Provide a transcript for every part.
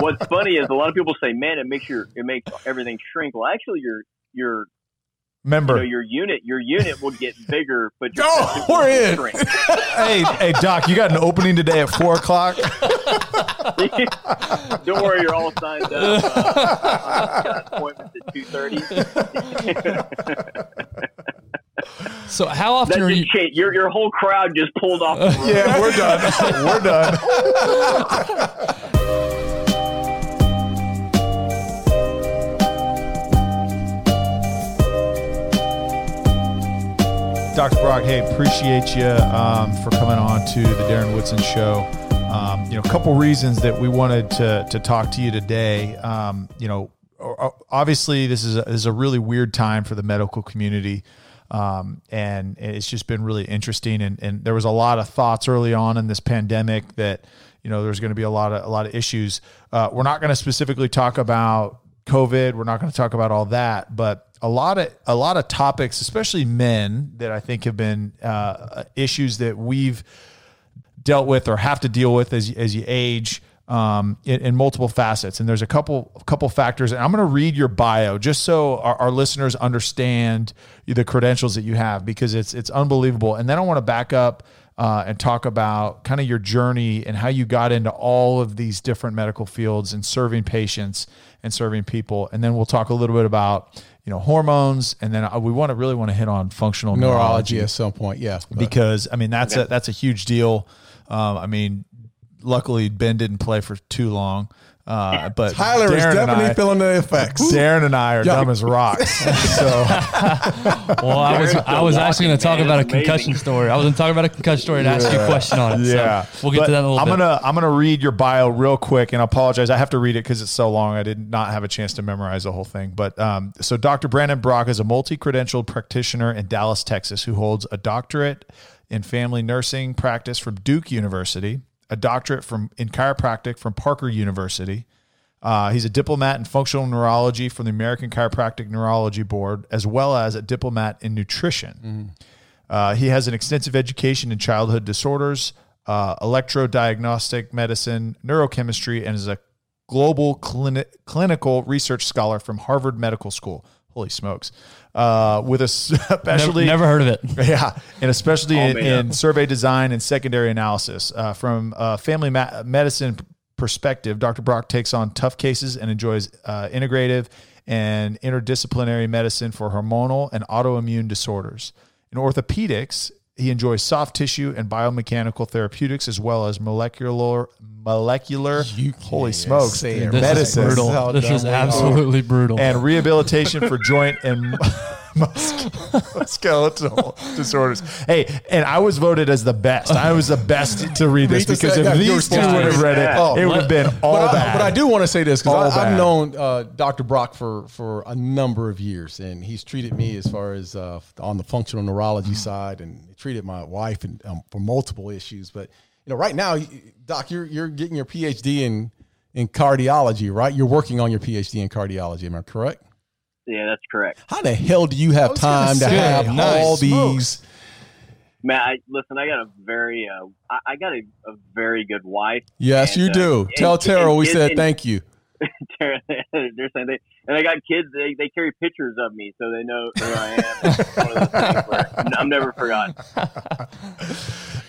what's funny is a lot of people say, "Man, it makes your it makes everything shrink." Well, actually, your your Member. you know, your unit your unit will get bigger, but your Oh, we're will in. shrink. hey, hey, Doc, you got an opening today at four o'clock. Don't worry, you're all signed up. Uh, I've got appointments at two thirty. So how often are you? just changed. Your your whole crowd just pulled off. The road. Yeah, we're done. We're done. Dr. Brock, hey, appreciate you um, for coming on to the Darren Woodson Show. Um, you know, a couple reasons that we wanted to to talk to you today. Um, you know, obviously this is a, this is a really weird time for the medical community, um, and it's just been really interesting. And, and there was a lot of thoughts early on in this pandemic that you know there's going to be a lot of a lot of issues. Uh, we're not going to specifically talk about COVID. We're not going to talk about all that, but a lot of a lot of topics, especially men, that I think have been uh, issues that we've dealt with or have to deal with as as you age um, in, in multiple facets. And there's a couple couple factors. And I'm going to read your bio just so our, our listeners understand the credentials that you have because it's it's unbelievable. And then I want to back up. Uh, and talk about kind of your journey and how you got into all of these different medical fields and serving patients and serving people. And then we'll talk a little bit about you know hormones, and then we want to really want to hit on functional Neurology neurology at some point, yeah. But- because I mean that's a that's a huge deal. Um, I mean, luckily Ben didn't play for too long, uh, but Tyler is Darren and definitely I- feeling the effects. Darren and I are Yeah. dumb as rocks. so Well, I was I was actually going to talk about a It's amazing. concussion story. I was going to talk about a concussion story and ask you a question on it. yeah, so we'll get But to that in a little I'm bit. gonna I'm gonna read your bio real quick, and I apologize. I have to read it because it's so long. I did not have a chance to memorize the whole thing. But um, so Dr. Brandon Brock is a multi-credentialed practitioner in Dallas, Texas, who holds a doctorate in family nursing practice from Duke University, a doctorate from in chiropractic from Parker University. Uh, he's a diplomate in functional neurology from the American Chiropractic Neurology Board, as well as a diplomate in nutrition. Uh, he has an extensive education in childhood disorders, uh, electrodiagnostic medicine, neurochemistry, and is a global clini- clinical research scholar from Harvard Medical School. Holy smokes! Uh, with a s- never, specialty, never heard of it. yeah, and especially All in, in survey design and secondary analysis. Uh, from a family ma- medicine perspective, Dr. Brock takes on tough cases and enjoys uh, integrative and interdisciplinary medicine for hormonal and autoimmune disorders. In orthopedics, he enjoys soft tissue and biomechanical therapeutics as well as molecular molecular You holy smokes say it This medicine is brutal. Oh, this is dumb we are. absolutely brutal. and rehabilitation for joint and mus- skeletal disorders. Hey, and I was voted as the best. I was the best to read this because if these two would have read read it. Oh, it would have been all but, bad. I, but I do want to say this because. I've known uh, Dr. Brock for, for a number of years, and he's treated me as far as uh, on the functional neurology side, and treated my wife and, um, for multiple issues. But you know, right now, Doc, you're you're getting your PhD in in cardiology, right? You're working on your PhD in cardiology. Am I correct? Yeah, that's correct. How the hell do you have time to say, have nice all smokes. these? Man, I, listen, I got a very, uh, I, I got a, a very good wife. Yes, And, you uh, do. and- Tell Tara and- we and- said and- thank you. They're saying they, and I got kids. They, they carry pictures of me, so they know who I am. It's one of those things where I'm never forgotten.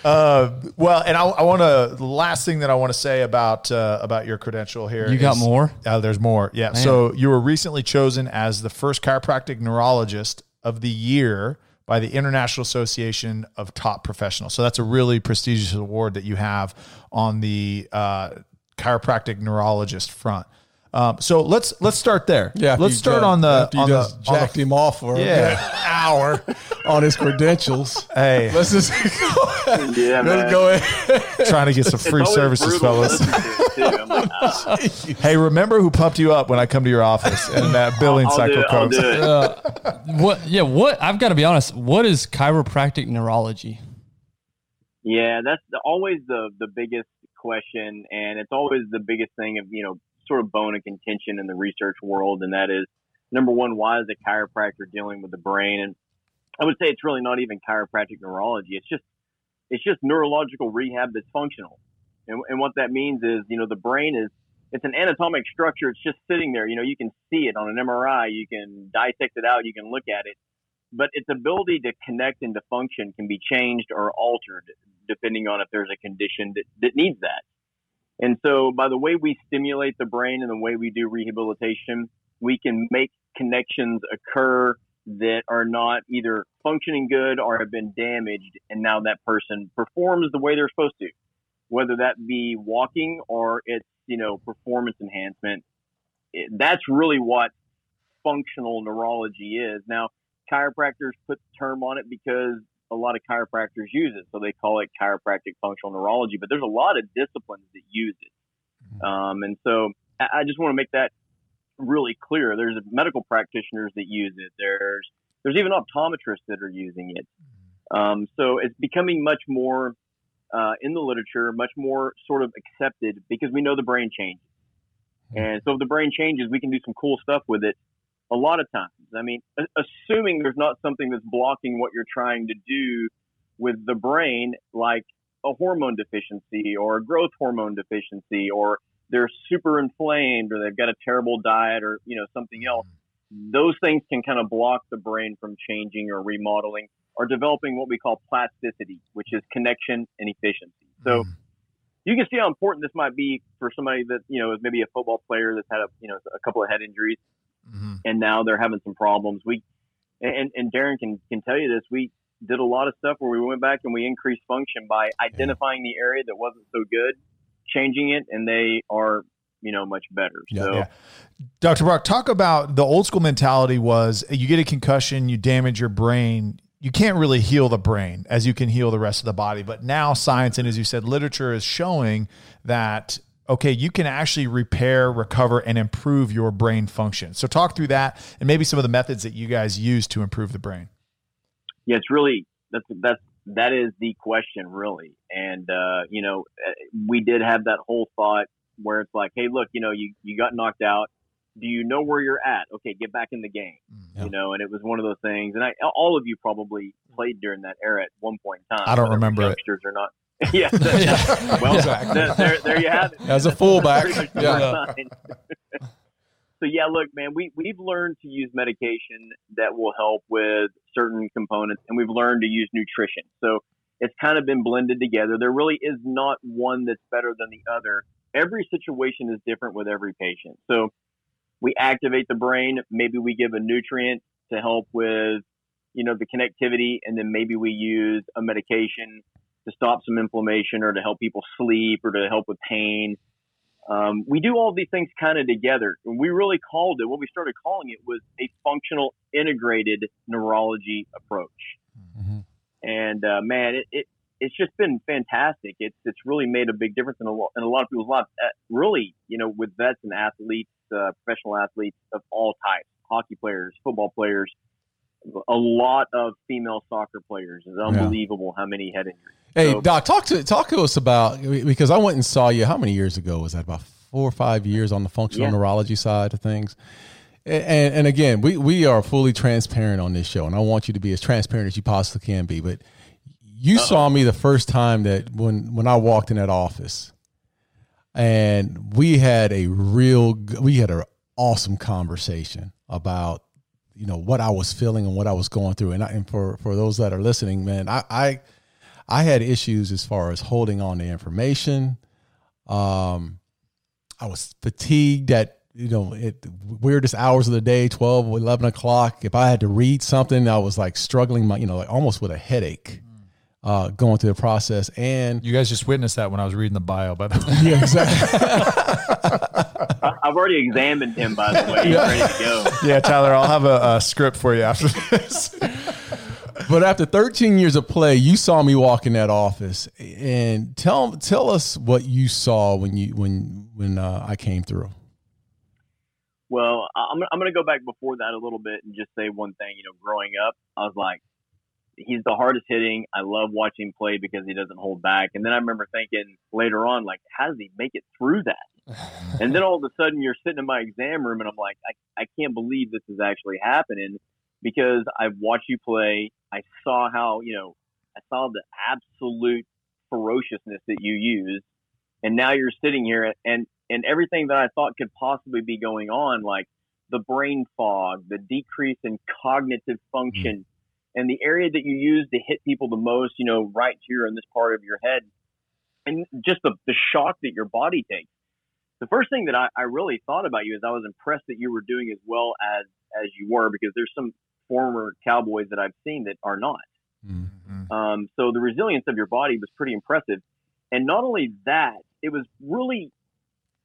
Uh, well, and I, I want to. The last thing that I want to say about uh, about your credential here. You got more? Uh, there's more. Yeah. Man. So you were recently chosen as the first chiropractic neurologist of the year by the International Association of Top Professionals. So that's a really prestigious award that you have on the uh, chiropractic neurologist front. Um, so let's let's start there. Yeah, let's start on the after you on the, just on the- jacked him off for Yeah. an hour on his credentials. Hey, Let's just go ahead. Yeah, man. Let's go ahead. trying to get some free services, brutal fellas. listen to, too. I'm like, ah, Hey, remember who pumped you up when I come to your office and that billing I'll cycle. I'll comes? Uh, what? Yeah. What? I've got to be honest. What is chiropractic neurology? Yeah, that's the, always the the biggest question, and it's always the biggest thing of you know sort of bone of contention in the research world, and that is number one, why is a chiropractor dealing with the brain? And I would say it's really not even chiropractic neurology; it's just it's just neurological rehab that's functional. And, and what that means is, you know, the brain is it's an anatomic structure. It's just sitting there. You know, you can see it on an MRI. You can dissect it out. You can look at it. But its ability to connect and to function can be changed or altered depending on if there's a condition that, that needs that. And so, by the way we stimulate the brain and the way we do rehabilitation, we can make connections occur that are not either functioning good or have been damaged, and now that person performs the way they're supposed to, whether that be walking or it's you know performance enhancement. It, that's really what functional neurology is. Now, chiropractors put the term on it because a lot of chiropractors use it, so they call it chiropractic functional neurology. But there's a lot of disciplines that use it, mm-hmm. um, and so I just want to make that really clear. There's medical practitioners that use it. There's there's even optometrists that are using it. Um, so it's becoming much more uh, in the literature, much more sort of accepted because we know the brain changes. And so if the brain changes, we can do some cool stuff with it a lot of times. I mean, assuming there's not something that's blocking what you're trying to do with the brain, like a hormone deficiency or a growth hormone deficiency or they're super inflamed or they've got a terrible diet or you know something else those things can kind of block the brain from changing or remodeling or developing what we call plasticity which is connection and efficiency so mm. you can see how important this might be for somebody that you know is maybe a football player that's had a you know a couple of head injuries mm-hmm. and now they're having some problems we and, and darren can can tell you this we did a lot of stuff where we went back and we increased function by identifying yeah. the area that wasn't so good changing it, and they are you know much better. Yeah, so, yeah. Dr. Brock, talk about the old school mentality was you get a concussion, you damage your brain. You can't really heal the brain as you can heal the rest of the body. But now science and as you said, literature is showing that okay, you can actually repair, recover, and improve your brain function. So talk through that and maybe some of the methods that you guys use to improve the brain. Yeah, it's really that's that's that is the question, really. And uh, you know, uh, we did have that whole thought where it's like, hey, look, you know, you you got knocked out. Do you know where you're at? Okay, get back in the game. Mm, You know, and it was one of those things. And I, all of you probably played during that era at one point in time. I don't remember youngsters it. or not. yeah. well, exactly. there, there you have it. As a fullback. yeah. so yeah, look, man, we we've learned to use medication that will help with certain components, and we've learned to use nutrition. So it's kind of been blended together. There really is not one that's better than the other. Every situation is different with every patient. So we activate the brain. Maybe we give a nutrient to help with, you know, the connectivity, and then maybe we use a medication to stop some inflammation or to help people sleep or to help with pain. Um, we do all these things kind of together. And we really called it, what we started calling it was a functional integrated neurology approach. Mm-hmm. And uh, man, it, it, it's just been fantastic. It's it's really made a big difference in a, lot, in a lot of people's lives. Uh, really, you know, with vets and athletes, uh, professional athletes of all types, hockey players, football players, a lot of female soccer players. It's unbelievable yeah. how many head injuries. Hey, so, Doc, talk to talk to us about because I went and saw you. How many years ago was that? About four or five years on the functional yeah. neurology side of things. And, and again, we we are fully transparent on this show, and I want you to be as transparent as you possibly can be. But you Uh-oh. saw me the first time that when when I walked in that office, and we had a real we had an awesome conversation about you know what I was feeling and what I was going through. And I, and for for those that are listening, man, I, I I had issues as far as holding on to information. Um, I was fatigued at you know at weirdest hours of the day 12 11 o'clock if i had to read something i was like struggling my you know like almost with a headache uh, going through the process and you guys just witnessed that when i was reading the bio by the way yeah exactly i've already examined him by the way he's yeah. ready to go yeah tyler i'll have a, a script for you after this but after 13 years of play, you saw me walk in that office, and tell tell us what you saw when you when when uh, I came through. Well, I'm I'm going to go back before that a little bit and just say one thing. You know, growing up, I was like, he's the hardest hitting. I love watching him play because he doesn't hold back. And then I remember thinking later on, like, how does he make it through that? And then all of a sudden, you're sitting in my exam room, and I'm like, I, I can't believe this is actually happening because I've watched you play. I saw how, you know, I saw the absolute ferociousness that you use. and now you're sitting here and and everything that I thought could possibly be going on, like the brain fog, the decrease in cognitive function, mm-hmm. and the area that you use to hit people the most, you know, right here in this part of your head, and just the, the shock that your body takes. The first thing that I, I really thought about you is I was impressed that you were doing as well as as you were because there's some former cowboys that I've seen that are not. Mm-hmm. Um, so the resilience of your body was pretty impressive, and not only that, it was really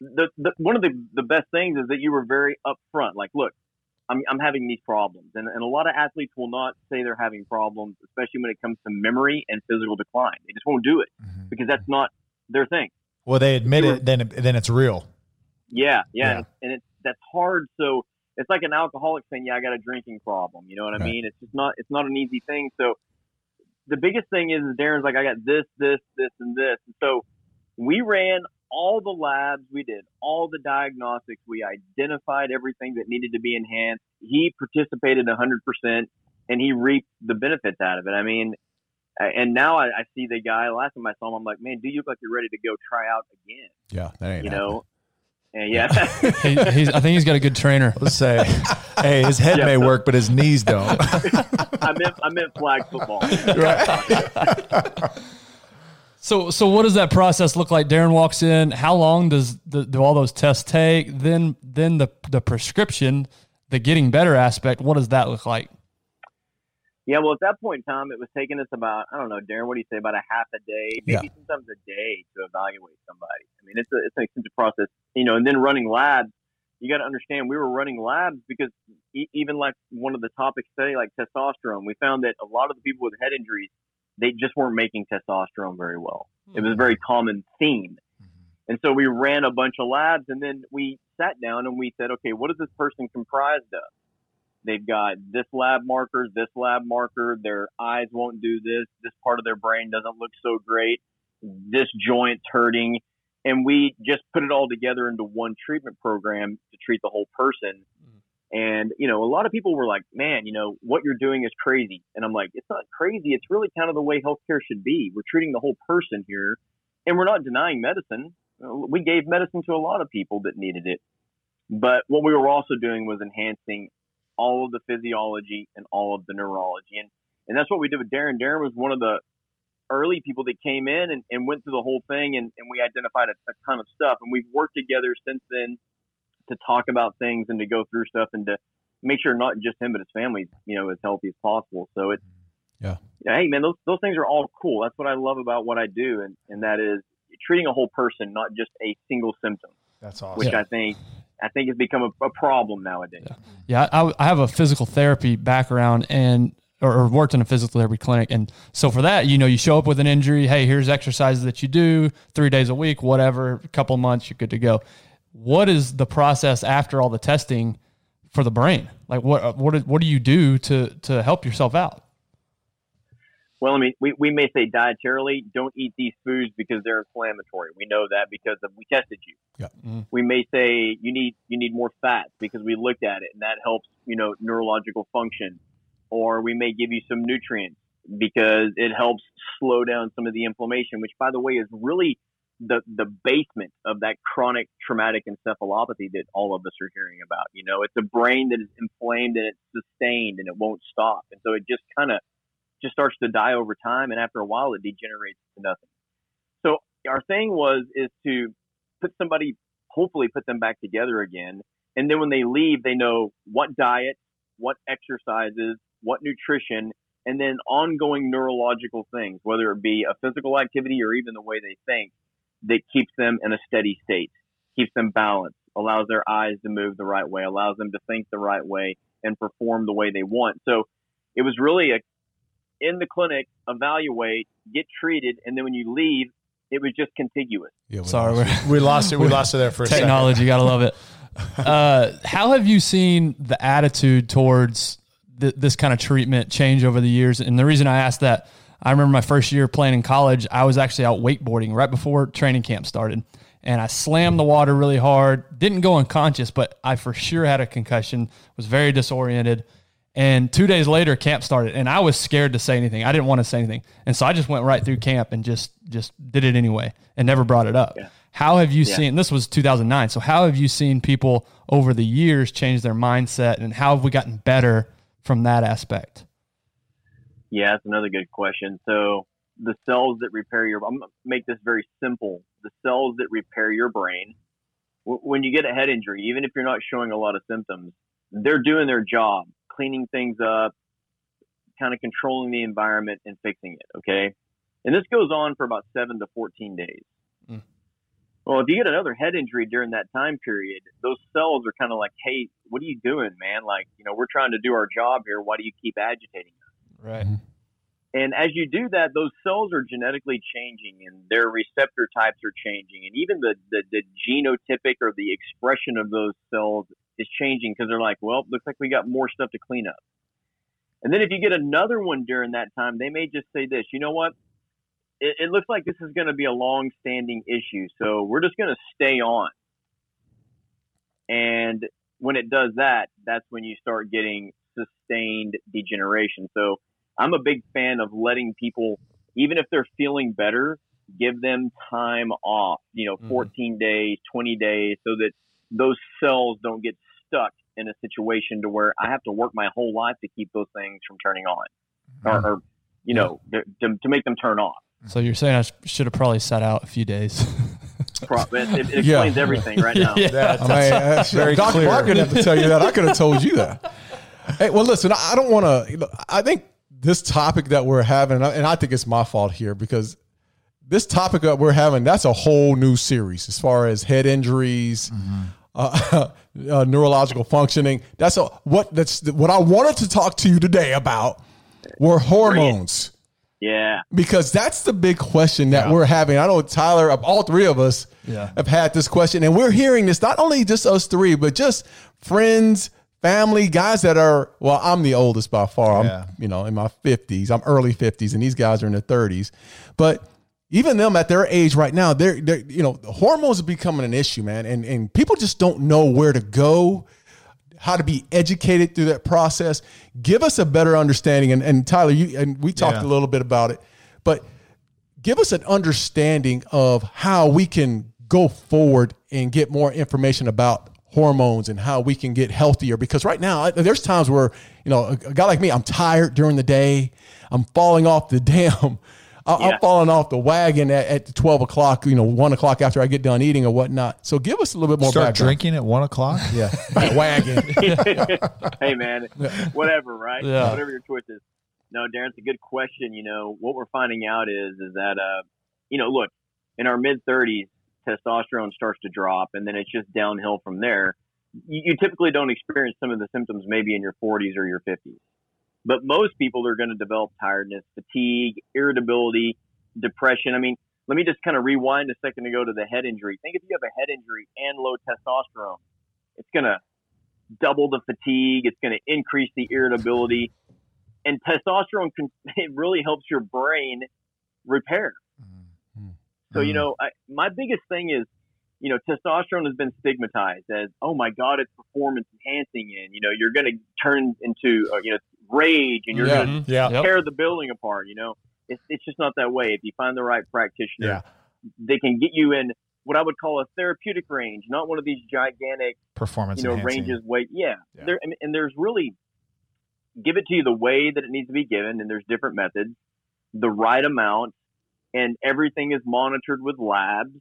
the, the one of the, the best things is that you were very upfront. Like, look, I'm, I'm having these problems. And, and a lot of athletes will not say they're having problems, especially when it comes to memory and physical decline. They just won't do it mm-hmm. because that's not their thing. Well, they admit it, then then it's real. Yeah, yeah, yeah. And, it's that's hard. So it's like an alcoholic saying, "Yeah, I got a drinking problem." You know what I mean? It's just not it's not an easy thing. So the biggest thing is, is Darren's like, "I got this, this, this, and this." And so we ran all the labs, we did all the diagnostics, we identified everything that needed to be enhanced. He participated 100% and he reaped the benefits out of it. I mean, and now I, I see the guy. Last time I saw him, I'm like, man, do you look like you're ready to go try out again? Yeah, that ain't you happening. know. And yeah, he, he's, I think he's got a good trainer. Let's say, hey, his head yeah, may so, work, but his knees don't. I meant I meant flag football. Right. So, so what does that process look like? Darren walks in. How long does the, do all those tests take? Then, then the the prescription, the getting better aspect. What does that look like? Yeah, well, at that point Tom, it was taking us about I don't know, Darren. What do you say? About a half a day, maybe yeah. sometimes a day to evaluate somebody. I mean, it's a it's an extensive process, you know. And then running labs, you got to understand we were running labs because e- even like one of the topics today, like testosterone, we found that a lot of the people with head injuries they just weren't making testosterone very well. Mm-hmm. It was a very common theme. Mm-hmm. And so we ran a bunch of labs and then we sat down and we said, okay, what is this person comprised of? They've got this lab marker, this lab marker, their eyes won't do this, this part of their brain doesn't look so great, this joint's hurting. And we just put it all together into one treatment program to treat the whole person. Mm. And, you know, a lot of people were like, man, you know, what you're doing is crazy. And I'm like, it's not crazy. It's really kind of the way healthcare should be. We're treating the whole person here and we're not denying medicine. We gave medicine to a lot of people that needed it. But what we were also doing was enhancing all of the physiology and all of the neurology. And, and that's what we did with Darren. Darren was one of the early people that came in and, and went through the whole thing and, and we identified a, a ton of stuff. And we've worked together since then to talk about things and to go through stuff and to make sure not just him but his family, you know, as healthy as possible. So it's yeah. hey man, those those things are all cool. That's what I love about what I do, and and that is treating a whole person, not just a single symptom. That's awesome. Which yeah. I think I think it's become a, a problem nowadays. Yeah, yeah I, I, have a physical therapy background and or, or, worked in a physical therapy clinic, and so for that, you know, you show up with an injury. Hey, here's exercises that you do three days a week, whatever. A couple months, you're good to go what is the process after all the testing for the brain? Like what what what do you do to to help yourself out? Well, I mean, we, we may say dietarily, don't eat these foods because they're inflammatory. We know that because of, we tested you. Yeah. Mm-hmm. We may say you need you need more fats because we looked at it and that helps you know neurological function. Or we may give you some nutrients because it helps slow down some of the inflammation, which by the way is really the the basement of that chronic traumatic encephalopathy that all of us are hearing about. You know, it's a brain that is inflamed and it's sustained and it won't stop, and so it just kind of just starts to die over time, and after a while, it degenerates to nothing. So our thing was is to put somebody, hopefully, put them back together again, and then when they leave, they know what diet, what exercises, what nutrition, and then ongoing neurological things, whether it be a physical activity or even the way they think that keeps them in a steady state, keeps them balanced, allows their eyes to move the right way, allows them to think the right way and perform the way they want. So it was really a in the clinic, evaluate, get treated, and then when you leave, it was just contiguous. Yeah, we Sorry, lost we lost it. We lost it there for technology. Gotta love it. Uh, how have you seen the attitude towards th- this kind of treatment change over the years? And the reason I asked that I remember my first year playing in college, I was actually out wakeboarding right before training camp started. And I slammed the water really hard. Didn't go unconscious, but I for sure had a concussion, was very disoriented. And two days later, camp started, and I was scared to say anything. I didn't want to say anything, and so I just went right through camp and just just did it anyway, and never brought it up. Yeah. How have you yeah. seen this was 2009. So how have you seen people over the years change their mindset and how have we gotten better from that aspect? Yeah, that's another good question. So the cells that repair your I'm to make this very simple. The cells that repair your brain when you get a head injury, even if you're not showing a lot of symptoms, they're doing their job, cleaning things up, kind of controlling the environment and fixing it. Okay. And this goes on for about seven to 14 days. Mm. Well, if you get another head injury during that time period, those cells are kind of like, hey, what are you doing, man? Like, you know, we're trying to do our job here. Why do you keep agitating us? Right. And as you do that, those cells are genetically changing and their receptor types are changing. And even the, the, the genotypic or the expression of those cells is changing because they're like, well, looks like we got more stuff to clean up. And then if you get another one during that time, they may just say this, you know what? It, it looks like this is going to be a long standing issue. So we're just going to stay on. And when it does that, that's when you start getting sustained degeneration. So I'm a big fan of letting people, even if they're feeling better, give them time off, you know, mm-hmm. 14 mm-hmm. days, 20 days, so that those cells don't get stuck in a situation to where I have to work my whole life to keep those things from turning on mm-hmm. or, or, you know, to, to make them turn off. So you're saying I should have probably sat out a few days. it, it, explains yeah. everything right now. yeah. That's, I mean, that's very Dr. clear. Mark didn't have to tell you that. I could have told you that. Hey, well, listen, I don't want to. I think this topic that we're having, and I think it's my fault here because this topic that we're having, that's a whole new series as far as head injuries, mm-hmm. Uh, uh, neurological functioning. That's a, what that's what I wanted to talk to you today about were hormones. Yeah. Because that's the big question that yeah. we're having. I know Tyler, all three of us yeah. have had this question, and we're hearing this not only just us three, but just friends, family, guys that are well, I'm the oldest by far. I'm you know in my 50s. I'm early 50s, and these guys are in their 30s. But even them at their age right now, they're, they're you know the hormones are becoming an issue, man, and and people just don't know where to go. How to be educated through that process. Give us a better understanding. And, and Tyler, you and we talked yeah. a little bit about it, but give us an understanding of how we can go forward and get more information about hormones and how we can get healthier. Because right now, there's times where, you know, a guy like me, I'm tired during the day. I'm falling off the damn, I'm falling off the wagon at, at 12 o'clock, you know, one o'clock after I get done eating or whatnot. So give us a little bit more Start background. drinking at one o'clock? Yeah. wagon. hey, man, whatever, right? Yeah. Whatever your choice is. No, Darren, it's a good question. You know, what we're finding out is, is that, uh, you know, look, in our mid 30s, testosterone starts to drop, and then it's just downhill from there. You, you typically don't experience some of the symptoms maybe in your 40s or your 50s. But most people are going to develop tiredness, fatigue, irritability, depression. I mean, let me just kind of rewind a second to go to the head injury. Think if you have a head injury and low testosterone, it's going to double the fatigue. It's going to increase the irritability. And testosterone can, it really helps your brain repair. So, you mm-hmm. know, I, my biggest thing is, you know, testosterone has been stigmatized as, oh my God, it's performance enhancing. And, you know, you're going to turn into, uh, you know, rage and you're yeah. going to mm-hmm. yeah. tear the building apart. You know, it's, it's just not that way. If you find the right practitioner, yeah. they can get you in what I would call a therapeutic range, not one of these gigantic performance, you know, enhancing. ranges. Weight, yeah. yeah. There, and, and there's really give it to you the way that it needs to be given, and there's different methods, the right amount, and everything is monitored with labs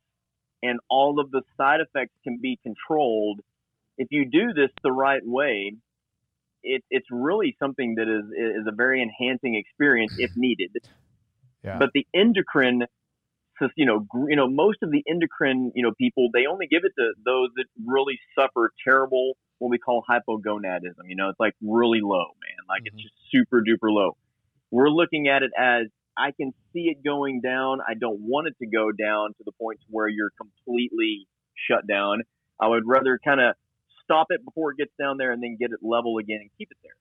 and all of the side effects can be controlled. If you do this the right way, it, it's really something that is, is a very enhancing experience if needed. Yeah. But the endocrine, you know, you know, most of the endocrine, you know, people, they only give it to those that really suffer terrible, what we call hypogonadism. You know, it's like really low, man. Like mm-hmm. it's just super duper low. We're looking at it as I can see it going down. I don't want it to go down to the point where you're completely shut down. I would rather kind of stop it before it gets down there and then get it level again and keep it there.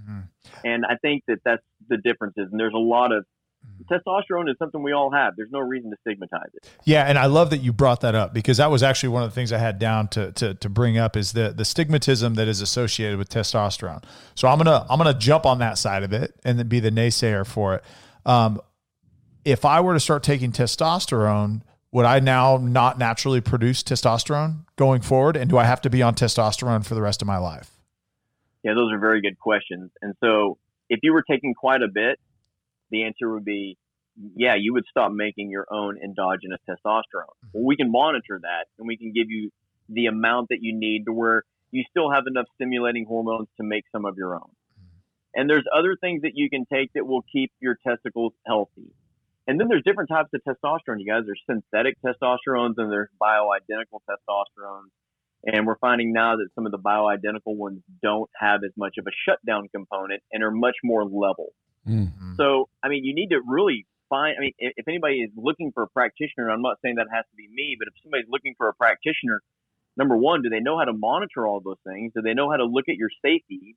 Mm-hmm. And I think that that's the differences. And there's a lot of mm-hmm. testosterone is something we all have. There's no reason to stigmatize it. Yeah, and I love that you brought that up because that was actually one of the things I had down to to, to bring up is the the stigmatism that is associated with testosterone. So I'm gonna I'm gonna jump on that side of it and then be the naysayer for it. Um, if I were to start taking testosterone, would I now not naturally produce testosterone going forward? And do I have to be on testosterone for the rest of my life? Yeah, those are very good questions. And so if you were taking quite a bit, the answer would be yeah, you would stop making your own endogenous testosterone. Mm-hmm. Well, we can monitor that and we can give you the amount that you need to where you still have enough stimulating hormones to make some of your own. Mm-hmm. And there's other things that you can take that will keep your testicles healthy. And then there's different types of testosterone, you guys. There's synthetic testosterones and there's bioidentical testosterones. And we're finding now that some of the bioidentical ones don't have as much of a shutdown component and are much more level. Mm. So, I mean, you need to really find. I mean, if, if anybody is looking for a practitioner, I'm not saying that has to be me, but if somebody's looking for a practitioner, number one, do they know how to monitor all those things? Do they know how to look at your safety?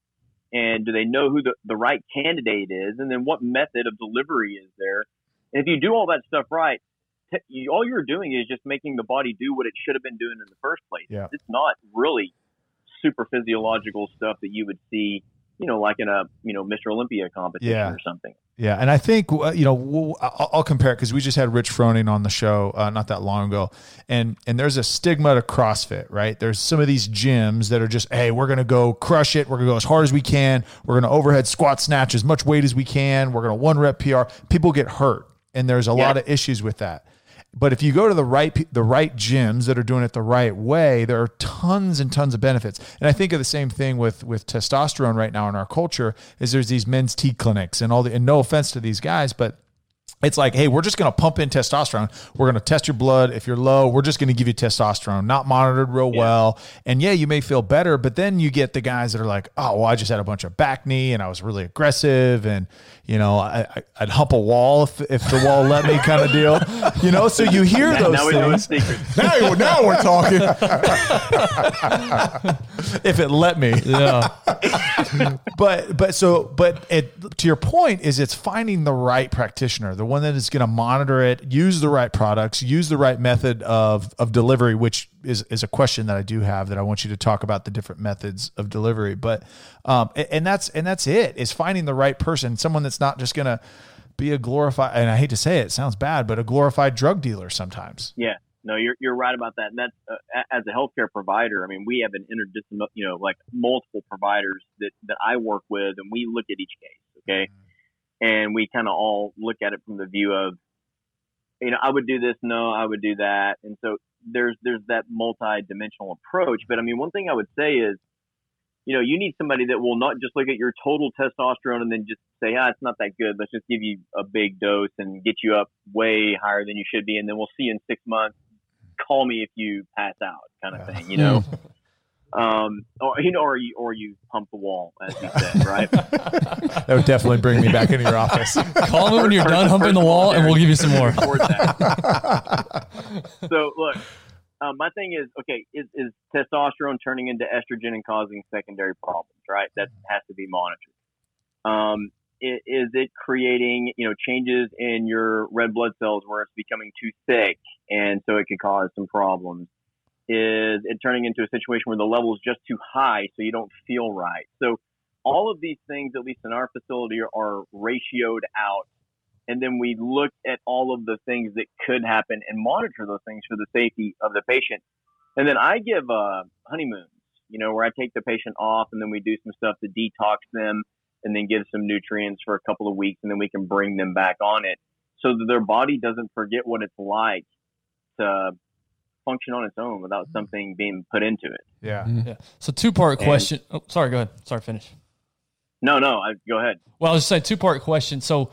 And do they know who the, the right candidate is? And then what method of delivery is there? If you do all that stuff right, t- you, all you're doing is just making the body do what it should have been doing in the first place. Yeah. It's not really super physiological stuff that you would see, you know, like in a, you know, Mr. Olympia competition Yeah. or something. Yeah, and I think uh, you know we'll, I'll, I'll compare it because we just had Rich Froning on the show uh, not that long ago, and and there's a stigma to CrossFit, right? There's some of these gyms that are just, hey, we're gonna go crush it, we're gonna go as hard as we can, we're gonna overhead squat snatch as much weight as we can, we're gonna one rep PR. People get hurt, and there's a Yeah. lot of issues with that. But if you go to the right the right gyms that are doing it the right way, there are tons and tons of benefits. And I think of the same thing with with testosterone right now in our culture is there's these men's T clinics and all the and no offense to these guys, but it's like, hey, we're just going to pump in testosterone. We're going to test your blood. If you're low, we're just going to give you testosterone, not monitored real well. And yeah, you may feel better, but then you get the guys that are like, oh, well, I just had a bunch of back knee and I was really aggressive and, you know, I, I, I'd hump a wall if, if the wall let me kind of deal. You know, so you hear those now we know things it's. Now, now we're talking. if it let me. Yeah. but but so but it, to your point is it's finding the right practitioner the one that is going to monitor it use the right products use the right method of of delivery which is is a question that i do have that i want you to talk about the different methods of delivery but um and, that's and that's it is finding the right person someone that's not just going to be a glorified and i hate to say it, it sounds bad but a glorified drug dealer sometimes Yeah, no, you're you're right about that. And that's uh, as a healthcare provider. I mean, we have an interdisciplinary, you know, like multiple providers that that I work with, and we look at each case, okay, and we kind of all look at it from the view of, you know, I would do this, no, I would do that, and so there's there's that multi-dimensional approach. But I mean, one thing I would say is. You know, you need somebody that will not just look at your total testosterone and then just say, ah, it's not that good. Let's just give you a big dose and get you up way higher than you should be. And then we'll see you in six months call me if you pass out kind of thing, you know. um, or you know, or you or you pump the wall, as you said, right? that would definitely bring me back into your office Call me when you're done humping the wall, and we'll give you some more. So look, um, my thing is, okay, is, is testosterone turning into estrogen and causing secondary problems, right? That has to be monitored. Um, i- is it creating, you know, changes in your red blood cells where it's becoming too thick and so it could cause some problems? Is it turning into a situation where the level is just too high so you don't feel right? So all of these things, at least in our facility, are, ratioed out and then we look at all of the things that could happen and monitor those things for the safety of the patient. And then I give uh, honeymoons, you know, where I take the patient off and then we do some stuff to detox them and then give some nutrients for a couple of weeks and then we can bring them back on it so that their body doesn't forget what it's like to function on its own without something being put into it. yeah Yeah. So two part question. Oh, sorry. Go ahead. Sorry. Finish. No, no, I, go ahead. Well, I was just saying two part question. So,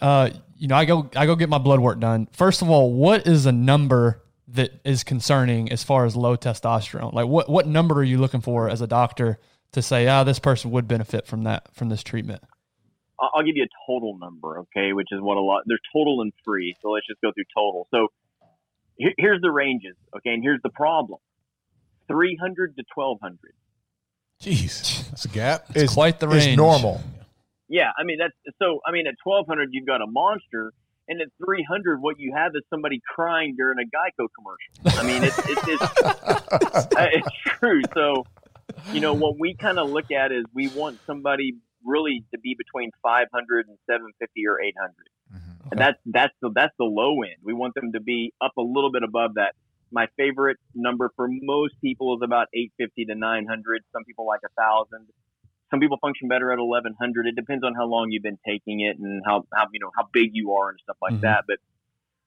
uh, you know, I go I go get my blood work done. First of all, what is a number that is concerning as far as low testosterone? Like, what what number are you looking for as a doctor to say, ah, this person would benefit from that from this treatment? I'll I'll give you a total number, okay, which is what a lot. they're total and free, so let's just go through total. So here- here's the ranges, okay, and here's the problem: 300 to 1200. Jeez, that's a gap. It's quite the range. is normal Yeah, I mean that's so. I mean at 1200 you've got a monster, and at 300 what you have is somebody crying during a Geico commercial. I mean it's it's it's, uh, it's true. So you know what we kind of look at is we want somebody really to be between 500 and 750 or 800. And that's that's the that's the low end. We want them to be up a little bit above that. My favorite number for most people is about 850 to 900. Some people like a thousand. Some people function better at 1100. It depends on how long you've been taking it and how, how you know how big you are and stuff like Mm-hmm. that. But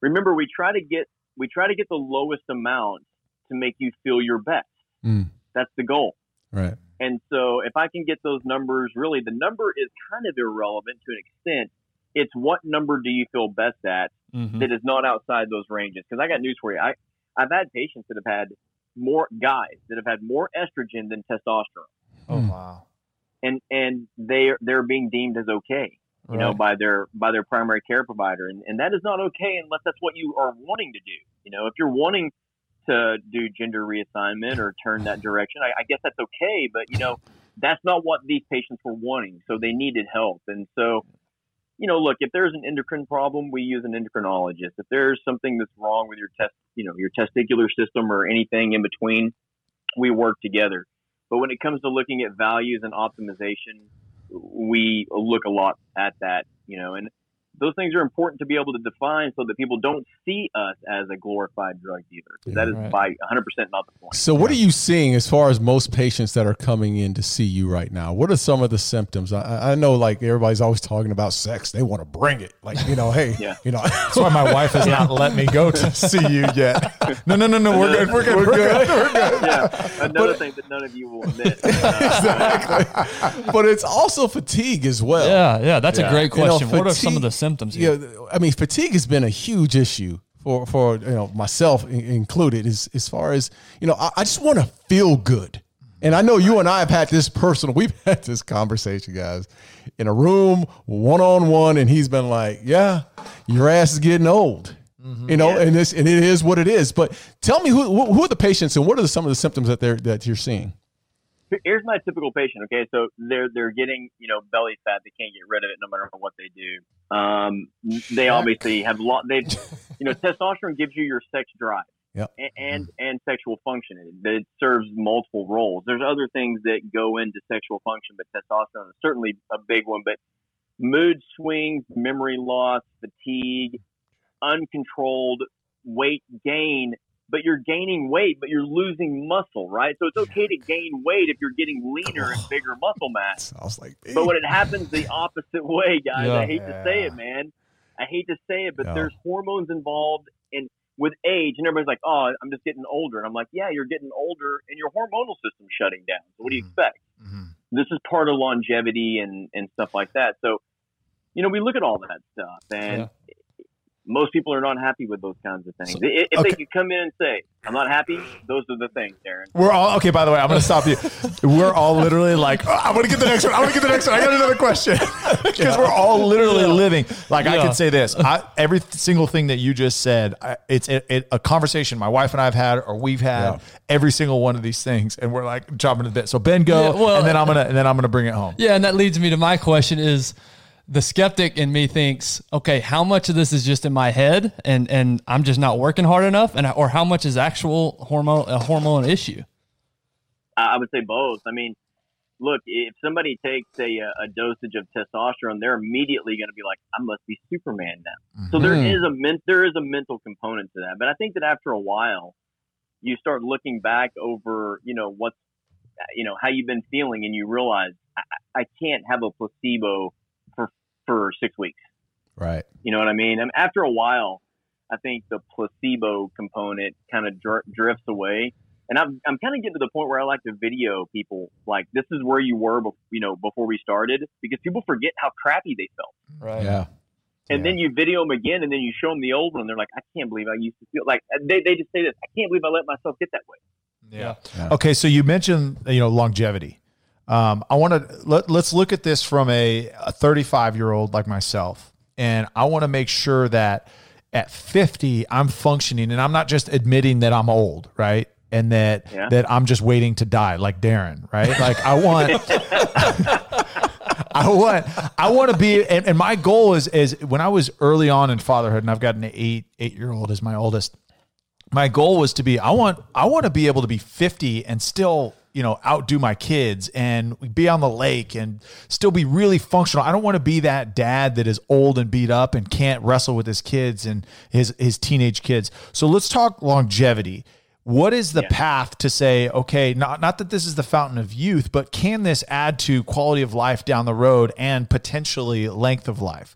remember, we try to get we try to get the lowest amount to make you feel your best. Mm. That's the goal. Right. And so if I can get those numbers, really the number is kind of irrelevant to an extent. It's what number do you feel best at Mhm. that is not outside those ranges. Because I got news for you. I, I've had patients that have had more guys that have had more estrogen than testosterone. Oh Mm. wow. And and they're they're being deemed as okay, you know, by their by their primary care provider. And and that is not okay unless that's what you are wanting to do. You know, if you're wanting to do gender reassignment or turn that direction, I, I guess that's okay. But you know, that's not what these patients were wanting. So they needed help. And so, you know, look, if there's an endocrine problem, we use an endocrinologist. If there's something that's wrong with your test, you know, your testicular system or anything in between, we work together. But when it comes to looking at values and optimization, we look a lot at that, you know, and those things are important to be able to define so that people don't see us as a glorified drug dealer. 'Cause that is Right. by 100% not the point. So, what are you seeing as far as most patients that are coming in to see you right now? What are some of the symptoms? I, I know, like everybody's always talking about sex; they want to bring it. Like, you know, hey, Yeah. you know, That's why my wife has not let me go to see you yet. No, no, no, no. We're good. We're good. We're good. We're good. yeah, another thing that none of you will admit. Uh, exactly. but it's also fatigue as well. Yeah, yeah, that's Yeah. a great You know, question. what are some of the symptoms? Here? Yeah, I mean, fatigue has been a huge issue for for you know myself included. As as far as you know, I, I just want to feel good, and I know you and I have had this personal. We've had this conversation, guys, in a room, one on one, and he's been like, "Yeah, your ass is getting old." Mm-hmm. You know, and this and it is what it is. But tell me who who who are the patients and what are some of the symptoms that they're that you're seeing? here's my typical patient. Okay, so they're they're getting you know belly fat. They can't get rid of it no matter what they do. Um, they obviously have lot. They you know testosterone gives you your sex drive. Yep. a- And and sexual function. It, it serves multiple roles. There's other things that go into sexual function, but testosterone is certainly a big one. But mood swings, memory loss, fatigue, uncontrolled weight gain but you're gaining weight, but you're losing muscle, right? So it's okay to gain weight if you're getting leaner and bigger muscle mass. I was like, But when it happens the opposite way, guys, Yeah. I hate to say it, man. I hate to say it, but Yeah. there's hormones involved and with age, and everybody's like, "Oh, I'm just getting older," and I'm like, "Yeah, you're getting older, and your hormonal system's shutting down. So what do you Mhm. expect?" Mhm. This is part of longevity and and stuff like that. So, you know, we look at all that stuff, and most people are not happy with those kinds of things. So- if if okay. they could come in and say, "I'm not happy," those are the things, Darren. We're all okay. By the way, I'm going to stop you. We're all literally like, oh, I want to get the next one. I want to get the next one. I got another question because we're all literally living. Like I Yeah. can say this: I, every single thing that you just said, I, it's it, it, a conversation my wife and I have had, or we've had Yeah. every single one of these things, and we're like chopping to the bit. So Ben, go, Yeah, well- and then I'm gonna and then I'm gonna bring it home. Yeah, and that leads me to my question is the skeptic in me thinks, okay, how much of this is just in my head and and I'm just not working hard enough and or how much is actual hormone a hormone issue? I would say both. I mean, look, if somebody takes a, a dosage of testosterone, they're immediately going to be like, "I must be Superman now." So there Mhm. is a men- there is a mental component to that. But I think that after a while, you start looking back over, you know, what's, you know, how you've been feeling, and you realize I, I can't have a placebo for for six weeks. right. You know what I mean? And after a while, I think the placebo component kind of dr- drifts away. And I'm, I'm kind of getting to the point where I like to video people like this is where you were, bef- you know, before we started, because people forget how crappy they felt. Right. Yeah. And Yeah. then you video them again, and then you show them the old one, and they're like, I can't believe I used to feel like uh, they, they just say this. I can't believe I let myself get that way. Yeah. Yeah. Okay, so you mentioned you know longevity. Um, I want to let, let's look at this from a, a 35 year old like myself, and I want to make sure that at 50 I'm functioning, and I'm not just admitting that I'm old, right? And that Yeah. that I'm just waiting to die, like Darren, right? Like I want. I want I want to be and, and my goal is is when I was early on in fatherhood and I've got an eight eight year old as my oldest my goal was to be I want I want to be able to be 50 and still you know, outdo my kids and be on the lake and still be really functional. I don't want to be that dad that is old and beat up and can't wrestle with his kids and his his teenage kids. So let's talk longevity. What is the yeah. path to say, okay, not not that this is the fountain of youth, but can this add to quality of life down the road and potentially length of life?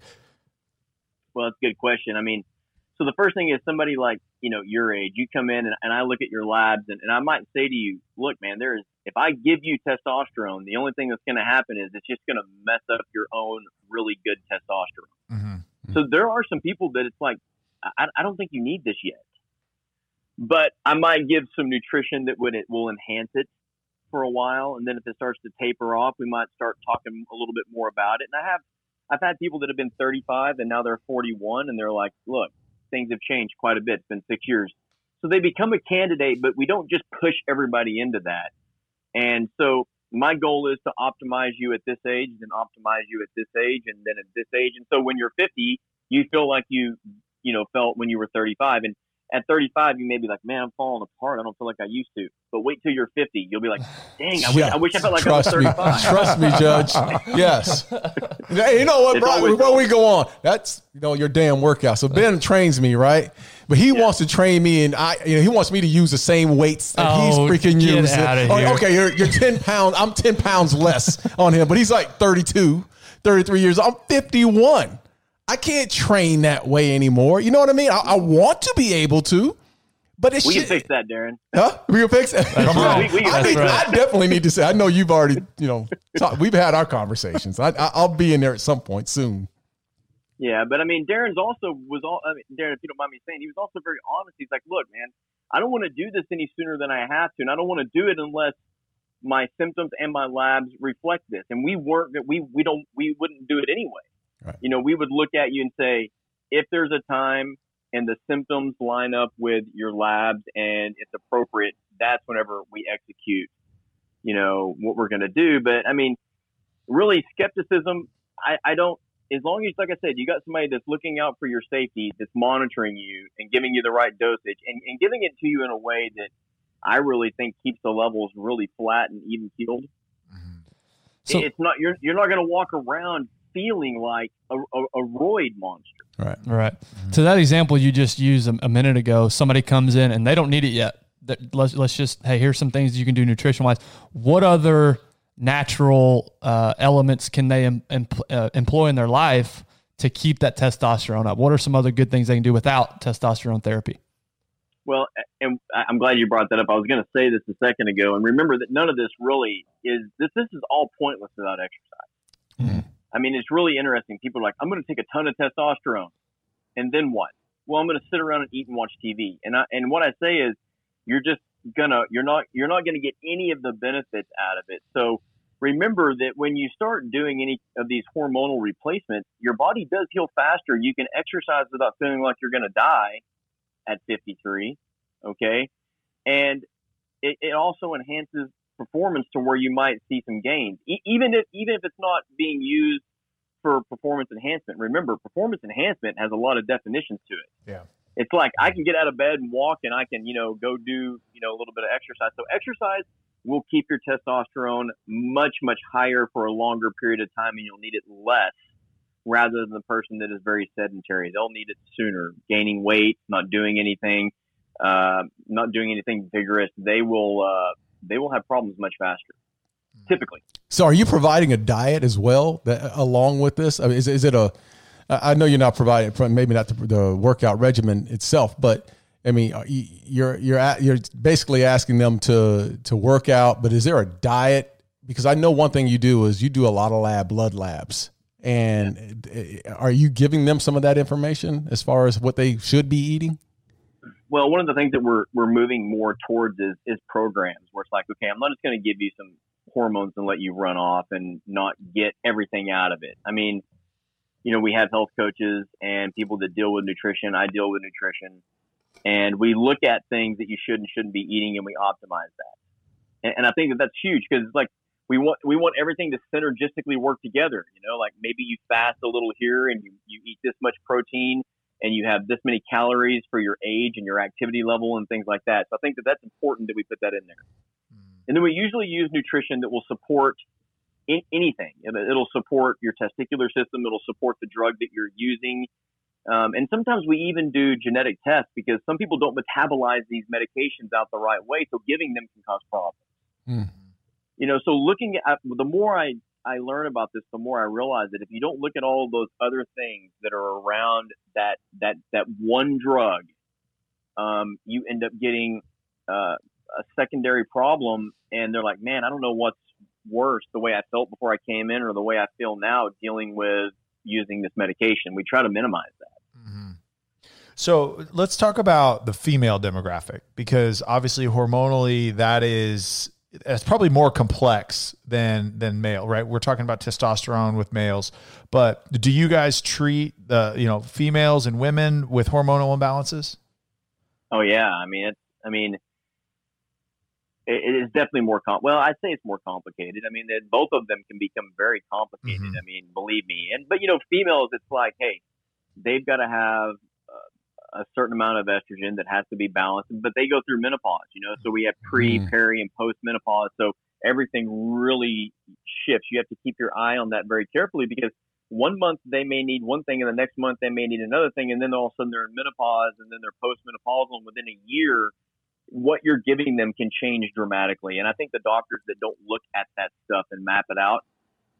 Well, that's a good question. I mean, so the first thing is somebody like you know your age you come in and, and i look at your labs and, and i might say to you look man there's if i give you testosterone the only thing that's going to happen is it's just going to mess up your own really good testosterone. Mm-hmm. so there are some people that it's like I, I don't think you need this yet. But i might give some nutrition that would it will enhance it for a while and then if it starts to taper off we might start talking a little bit more about it. And i have i've had people that have been 35 and now they're 41 and they're like look things have changed quite a bit. It's been six years. So they become a candidate, but we don't just push everybody into that. And so my goal is to optimize you at this age, then optimize you at this age, and then at this age. And so when you're 50, you feel like you, you know, felt when you were 35. And at 35, you may be like, man, I'm falling apart. I don't feel like I used to. But wait till you're 50. You'll be like, dang, I, yeah. wish, I wish I felt like Trust I was 35. Me. Trust me, Judge. yes. Hey, you know what, Brock, before we go on, that's, you know, your damn workout. So Ben trains me, right? But he yeah. wants to train me, and I, you know, he wants me to use the same weights that oh, he's freaking using. Oh, okay, you're, you're 10 pounds. I'm 10 pounds less on him, but he's like 32, 33 years. I'm 51. I can't train that way anymore. You know what I mean? I, I want to be able to, but it's we can fix that, Darren. Huh? We can fix it. Come on. We, we I, need, right. I, definitely need to say. I know you've already, you know, talk, we've had our conversations. I, will be in there at some point soon. Yeah, but I mean, Darren's also was all. I mean, Darren, if you don't mind me saying, he was also very honest. He's like, "Look, man, I don't want to do this any sooner than I have to, and I don't want to do it unless my symptoms and my labs reflect this." And we weren't. We we don't. We wouldn't do it anyway. Right. You know, we would look at you and say, if there's a time and the symptoms line up with your labs and it's appropriate, that's whenever we execute, you know, what we're going to do. But I mean, really, skepticism, I, I don't, as long as, like I said, you got somebody that's looking out for your safety, that's monitoring you and giving you the right dosage and, and giving it to you in a way that I really think keeps the levels really flat and even keeled. Mm-hmm. So, it's not you're you're not going to walk around feeling like a, a, a roid monster. Right. Right. Mm-hmm. To that example you just used a, a, minute ago, somebody comes in and they don't need it yet. Let's let's just hey, here's some things you can do nutrition wise. What other natural uh, elements can they em, em, uh, employ in their life to keep that testosterone up? What are some other good things they can do without testosterone therapy? Well, and I'm glad you brought that up. I was going to say this a second ago, and remember that none of this really is this. This is all pointless without exercise. Mm-hmm. I mean, it's really interesting. People are like, I'm going to take a ton of testosterone, and then what? Well, I'm going to sit around and eat and watch TV. And I, and what I say is, you're just gonna, you're not, you're not going to get any of the benefits out of it. So remember that when you start doing any of these hormonal replacements, your body does heal faster. You can exercise without feeling like you're going to die at 53. Okay. And it, it also enhances performance to where you might see some gains, e- even if even if it's not being used for performance enhancement. Remember, performance enhancement has a lot of definitions to it. Yeah. It's like I can get out of bed and walk, and I can, you know, go do, you know, a little bit of exercise. So exercise will keep your testosterone much, much higher for a longer period of time, and you'll need it less rather than the person that is very sedentary. They'll need it sooner. Gaining weight, not doing anything, uh, not doing anything vigorous. They will uh, they will have problems much faster, hmm. typically. So, are you providing a diet as well that, along with this? I mean, is, is it a? I know you're not providing, maybe not the, the workout regimen itself, but I mean, you're you're you're basically asking them to to work out, but is there a diet? Because I know one thing you do is you do a lot of lab blood labs, and yeah. are you giving them some of that information as far as what they should be eating? Well, one of the things that we're we're moving more towards is is programs where it's like, okay, I'm not just going to give you some hormones and let you run off and not get everything out of it. I mean, you know, we have health coaches and people that deal with nutrition. I deal with nutrition, and we look at things that you should and shouldn't be eating, and we optimize that. And, and I think that that's huge because like we want we want everything to synergistically work together. You know, like maybe you fast a little here and you you eat this much protein and you have this many calories for your age and your activity level and things like that. So I think that that's important that we put that in there. Mm. And then we usually use nutrition that will support in, anything. It'll support your testicular system. It'll support the drug that you're using. Um, and sometimes we even do genetic tests because some people don't metabolize these medications out the right way. So giving them can cause problems. Mm. You know, so looking at the more I, I learn about this, the more I realize that if you don't look at all those other things that are around that that that one drug, um, you end up getting uh, a secondary problem. And they're like, man, I don't know what's worse, the way I felt before I came in or the way I feel now dealing with using this medication. We try to minimize that. Mm-hmm. So let's talk about the female demographic because obviously hormonally that is it's probably more complex than than male, right? We're talking about testosterone with males, but do you guys treat the you know females and women with hormonal imbalances? Oh yeah, I mean it's I mean it is definitely more com. Well, I'd say it's more complicated. I mean, both of them can become very complicated. Mm-hmm. I mean, believe me. And but you know, females, it's like, hey, they've got to have a certain amount of estrogen that has to be balanced, but they go through menopause. You know, so we have pre, mm-hmm. peri, and post menopause. So everything really shifts. You have to keep your eye on that very carefully because one month they may need one thing, and the next month they may need another thing, and then all of a sudden they're in menopause, and then they're postmenopausal, and within a year what you're giving them can change dramatically. And I think the doctors that don't look at that stuff and map it out,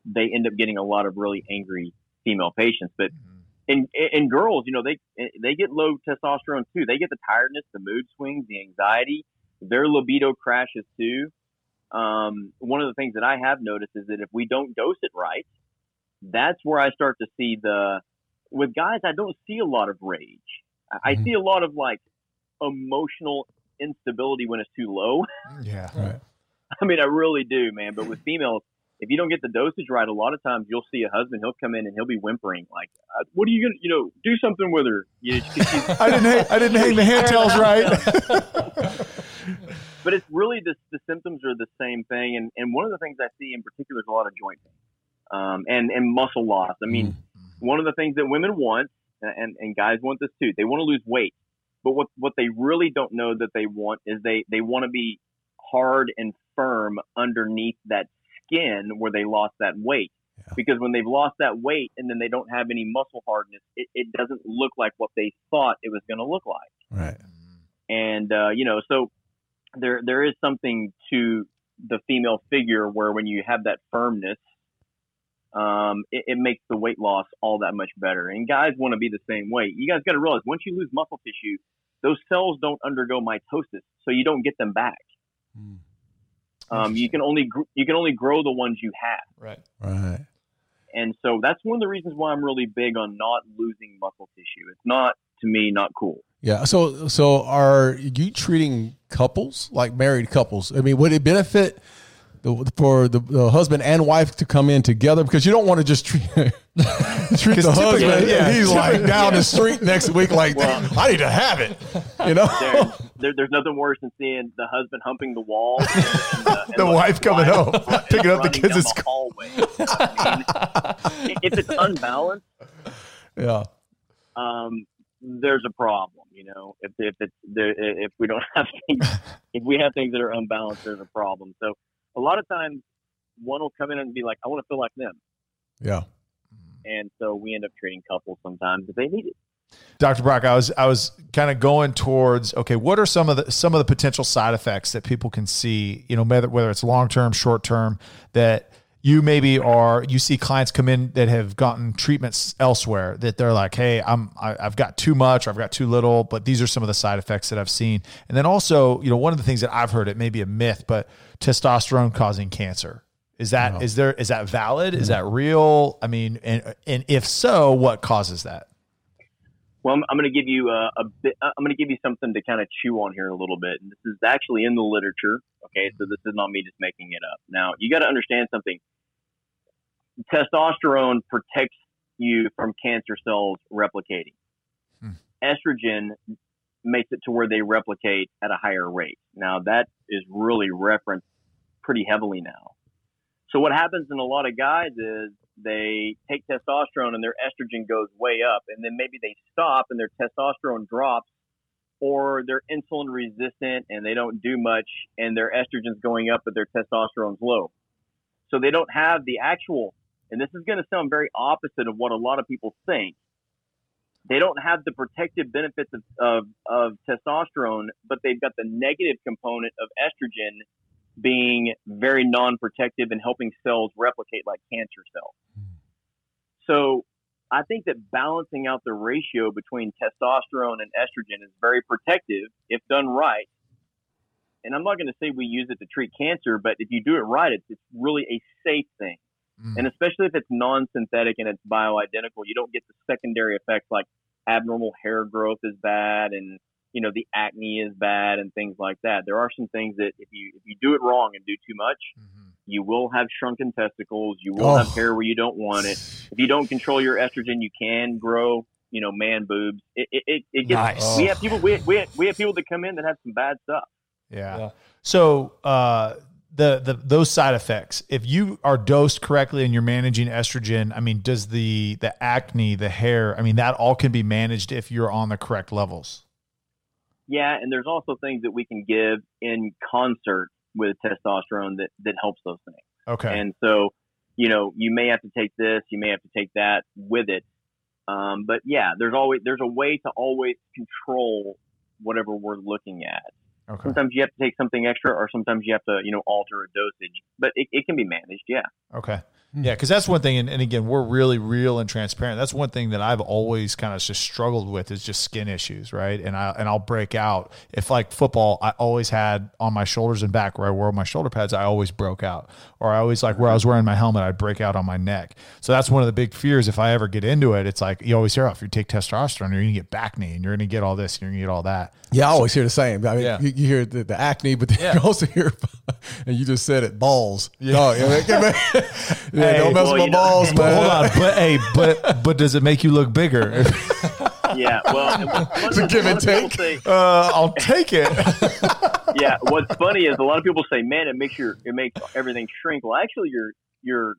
they end up getting a lot of really angry female patients. But mm-hmm. In, in girls, you know, they they get low testosterone too. They get the tiredness, the mood swings, the anxiety. Their libido crashes too. Um, one of the things that I have noticed is that if we don't dose it right, that's where I start to see the. With guys, I don't see a lot of rage. I mm-hmm. see a lot of like emotional instability when it's too low. Yeah. Right. I mean, I really do, man. But with females, if you don't get the dosage right, a lot of times you'll see a husband. He'll come in and he'll be whimpering, like, uh, "What are you gonna, you know, do something with her?" You know, I didn't, hang, I didn't hang the handtails right. but it's really the the symptoms are the same thing, and and one of the things I see in particular is a lot of joint pain, um, and and muscle loss. I mean, mm-hmm. one of the things that women want, and and guys want this too. They want to lose weight. But what what they really don't know that they want is they they want to be hard and firm underneath that skin where they lost that weight. Yeah. Because when they've lost that weight and then they don't have any muscle hardness, it, it doesn't look like what they thought it was going to look like. Right. And uh, you know, so there there is something to the female figure where when you have that firmness um, it, it, makes the weight loss all that much better. And guys want to be the same way. You guys got to realize once you lose muscle tissue, those cells don't undergo mitosis, so you don't get them back. Um, you can only gr- you can only grow the ones you have. Right. Right. And so that's one of the reasons why I'm really big on not losing muscle tissue. It's not to me not cool. Yeah. So so are you treating couples like married couples? I mean, would it benefit? The, for the, the, husband and wife to come in together because you don't want to just treat, treat the husband. Yeah, he's like down yeah. the street next week, like well, I need to have it. You know, there, there, there's nothing worse than seeing the husband humping the wall, and, the, and the, the, wife coming home, picking up the kids at school. I mean, if it's unbalanced, yeah, um, there's a problem. You know, if if it's if we don't have things, if we have things that are unbalanced, there's a problem. So a lot of times one will come in and be like, I want to feel like them. Yeah. And so we end up treating couples sometimes if they need it. Dr. Brock, I was I was kind of going towards okay, what are some of the some of the potential side effects that people can see, you know, whether whether it's long term, short term, that you maybe are you see clients come in that have gotten treatments elsewhere that they're like, hey, I'm I, I've got too much or I've got too little, but these are some of the side effects that I've seen. And then also, you know, one of the things that I've heard it may be a myth, but testosterone causing cancer. Is that no. is there is that valid? Is that real? I mean, and and if so, what causes that? Well, I'm, I'm going to give you a, a, bit. I'm going to give you something to kind of chew on here a little bit. And this is actually in the literature. Okay, so this is not me just making it up. Now, you got to understand something. Testosterone protects you from cancer cells replicating. Hmm. Estrogen makes it to where they replicate at a higher rate. Now, that is really referenced pretty heavily now. So what happens in a lot of guys is they take testosterone and their estrogen goes way up and then maybe they stop and their testosterone drops or they're insulin resistant and they don't do much and their estrogen's going up but their testosterone's low. So they don't have the actual, and this is going to sound very opposite of what a lot of people think. They don't have the protective benefits of, of, of testosterone, but they've got the negative component of estrogen being very non-protective and helping cells replicate like cancer cells. So I think that balancing out the ratio between testosterone and estrogen is very protective if done right. And I'm not going to say we use it to treat cancer, but if you do it right, it's, it's really a safe thing. Mm. And especially if it's non-synthetic and it's bioidentical, you don't get the secondary effects like abnormal hair growth is bad and you know the acne is bad and things like that. There are some things that if you if you do it wrong and do too much, mm-hmm. you will have shrunken testicles. You will oh. have hair where you don't want it. If you don't control your estrogen, you can grow you know man boobs. It it, it, it gets. Nice. We have people we we have, we have people that come in that have some bad stuff. Yeah. yeah. So uh, the the those side effects, if you are dosed correctly and you're managing estrogen, I mean, does the the acne, the hair, I mean, that all can be managed if you're on the correct levels. Yeah, and there's also things that we can give in concert with testosterone that that helps those things. Okay. And so, you know, you may have to take this, you may have to take that with it. Um, but yeah, there's always there's a way to always control whatever we're looking at. Okay. Sometimes you have to take something extra, or sometimes you have to, you know, alter a dosage. But it, it can be managed. Yeah. Okay. Yeah, because that's one thing, and, and, again, we're really real and transparent. That's one thing that I've always kind of just struggled with is just skin issues, right? And I and I'll break out if like football, I always had on my shoulders and back where I wore my shoulder pads, I always broke out, or I always like where I was wearing my helmet, I'd break out on my neck. So that's one of the big fears. If I ever get into it, it's like you always hear, oh, if you take testosterone, you're gonna get bacne, and you're gonna get all this, and you're gonna get all that. Yeah, I always hear the same. I mean, yeah. you, you, hear the, the, acne, but then yeah. you also hear, and you just said it, balls. Yeah, yeah, hey, don't mess well, with my balls, know, man. Hold on, but hey, but but does it make you look bigger? yeah, well, it's a give and take. Say, uh, I'll take it. yeah, what's funny is a lot of people say, "Man, it makes your it makes everything shrink." Well, actually, your your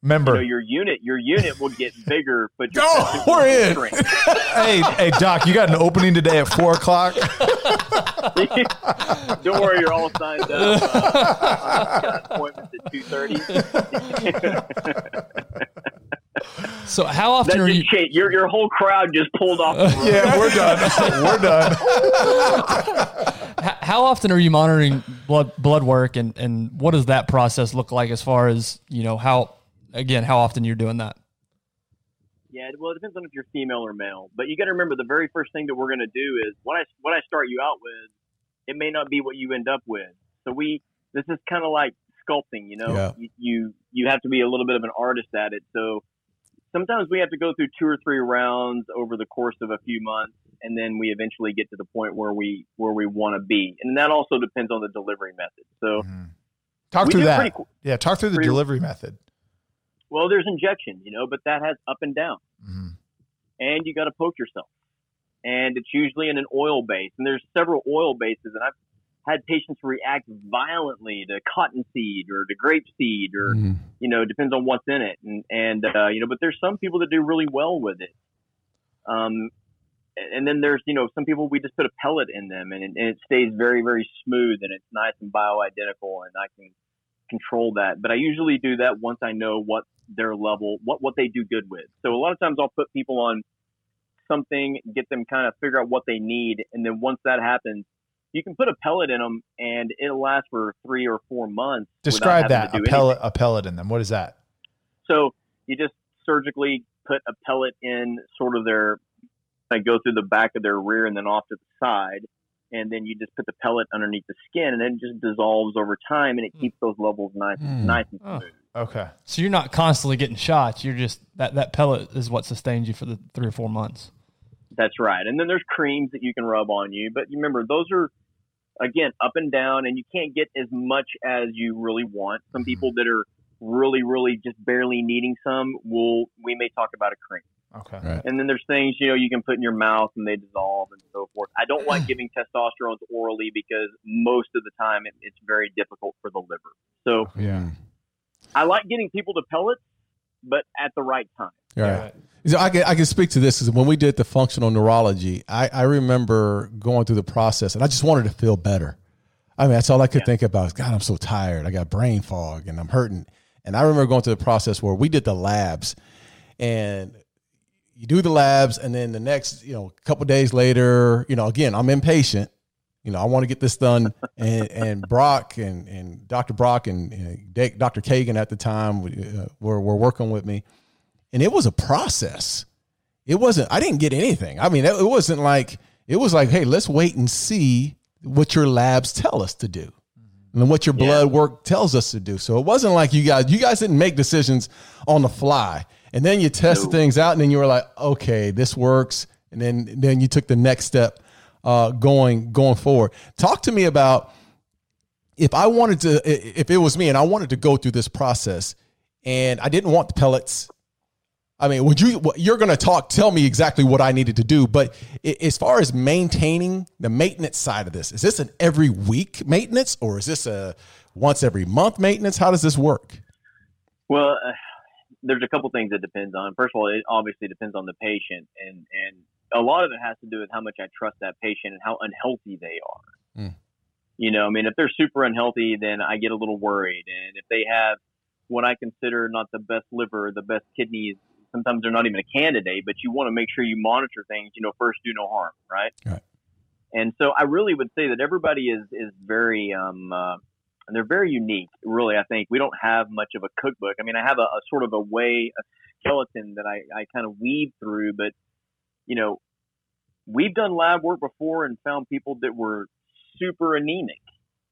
Member, you know, your unit, your unit will get bigger, but your oh, we're in. hey, hey, Doc, you got an opening today at four o'clock. Don't worry, you're all signed up. Uh, got appointments at two thirty. so, how often are you? Changed. Your your whole crowd just pulled off. yeah, we're done. we're done. how often are you monitoring blood blood work, and and what does that process look like as far as you know how again, how often you're doing that? Yeah, well, it depends on if you're female or male. But you got to remember, the very first thing that we're going to do is what I what I start you out with. It may not be what you end up with. So we this is kind of like sculpting. You know, yeah. you, you you have to be a little bit of an artist at it. So sometimes we have to go through two or three rounds over the course of a few months, and then we eventually get to the point where we where we want to be. And that also depends on the delivery method. So. Mm-hmm. Talk through that. Pretty, yeah, talk through the pretty, delivery method. Well, there's injection, you know, but that has up and down. Mm-hmm. And you got to poke yourself. And it's usually in an oil base. And there's several oil bases. And I've had patients react violently to cottonseed or to grapeseed or, mm-hmm. you know, depends on what's in it. And, and uh, you know, but there's some people that do really well with it. Um, and then there's, you know, some people we just put a pellet in them and, and it stays very, very smooth and it's nice and bioidentical. And I can control that. But I usually do that once I know what their level, what what they do good with. So a lot of times I'll put people on something, get them kind of figure out what they need, and then once that happens, you can put a pellet in them, and it'll last for three or four months. Describe that a pellet, a pellet in them. What is that? So you just surgically put a pellet in sort of their, like go through the back of their rear and then off to the side, and then you just put the pellet underneath the skin, and then it just dissolves over time, and it hmm. keeps those levels nice, mm. nice and smooth. Oh, okay. So you're not constantly getting shots. You're just that that pellet is what sustains you for the three or four months. That's right. And then there's creams that you can rub on you, but remember those are again up and down, and you can't get as much as you really want. Some hmm. people that are really, really just barely needing some will we may talk about a cream. Okay. Right. And then there's things, you know, you can put in your mouth and they dissolve and so forth. I don't like giving testosterone orally because most of the time it, it's very difficult for the liver. So yeah, I like getting people to pellets but at the right time. Right. So I can I can speak to this because when we did the functional neurology, I, I remember going through the process and I just wanted to feel better. I mean, that's all I could yeah. think about. God, I'm so tired. I got brain fog and I'm hurting. And I remember going through the process where we did the labs, and you do the labs, and then the next, you know, a couple days later, you know, again, I'm impatient. You know, I want to get this done. And and Brock and and Dr. Brock and, and Dr. Kagan at the time uh, were were working with me, and it was a process. It wasn't. I didn't get anything. I mean, it, it wasn't like it was like, hey, let's wait and see what your labs tell us to do and what your blood yeah. work tells us to do. So it wasn't like you guys you guys didn't make decisions on the fly. And then you tested no. things out and then you were like, okay, this works. And then then you took the next step uh, going going forward. Talk to me about if I wanted to if it was me and I wanted to go through this process and I didn't want the pellets I mean, would you? You're going to talk. Tell me exactly what I needed to do. But as far as maintaining the maintenance side of this, is this an every week maintenance or is this a once every month maintenance? How does this work? Well, uh, there's a couple things it depends on. First of all, it obviously depends on the patient, and and a lot of it has to do with how much I trust that patient and how unhealthy they are. Mm. You know, I mean, if they're super unhealthy, then I get a little worried, and if they have what I consider not the best liver, the best kidneys, sometimes they're not even a candidate, but you want to make sure you monitor things, you know, first do no harm, right? Right. And so I really would say that everybody is is very um uh, they're very unique. Really, I think we don't have much of a cookbook. I mean, I have a, a sort of a way, a skeleton that I, I kind of weave through, but you know, we've done lab work before and found people that were super anemic,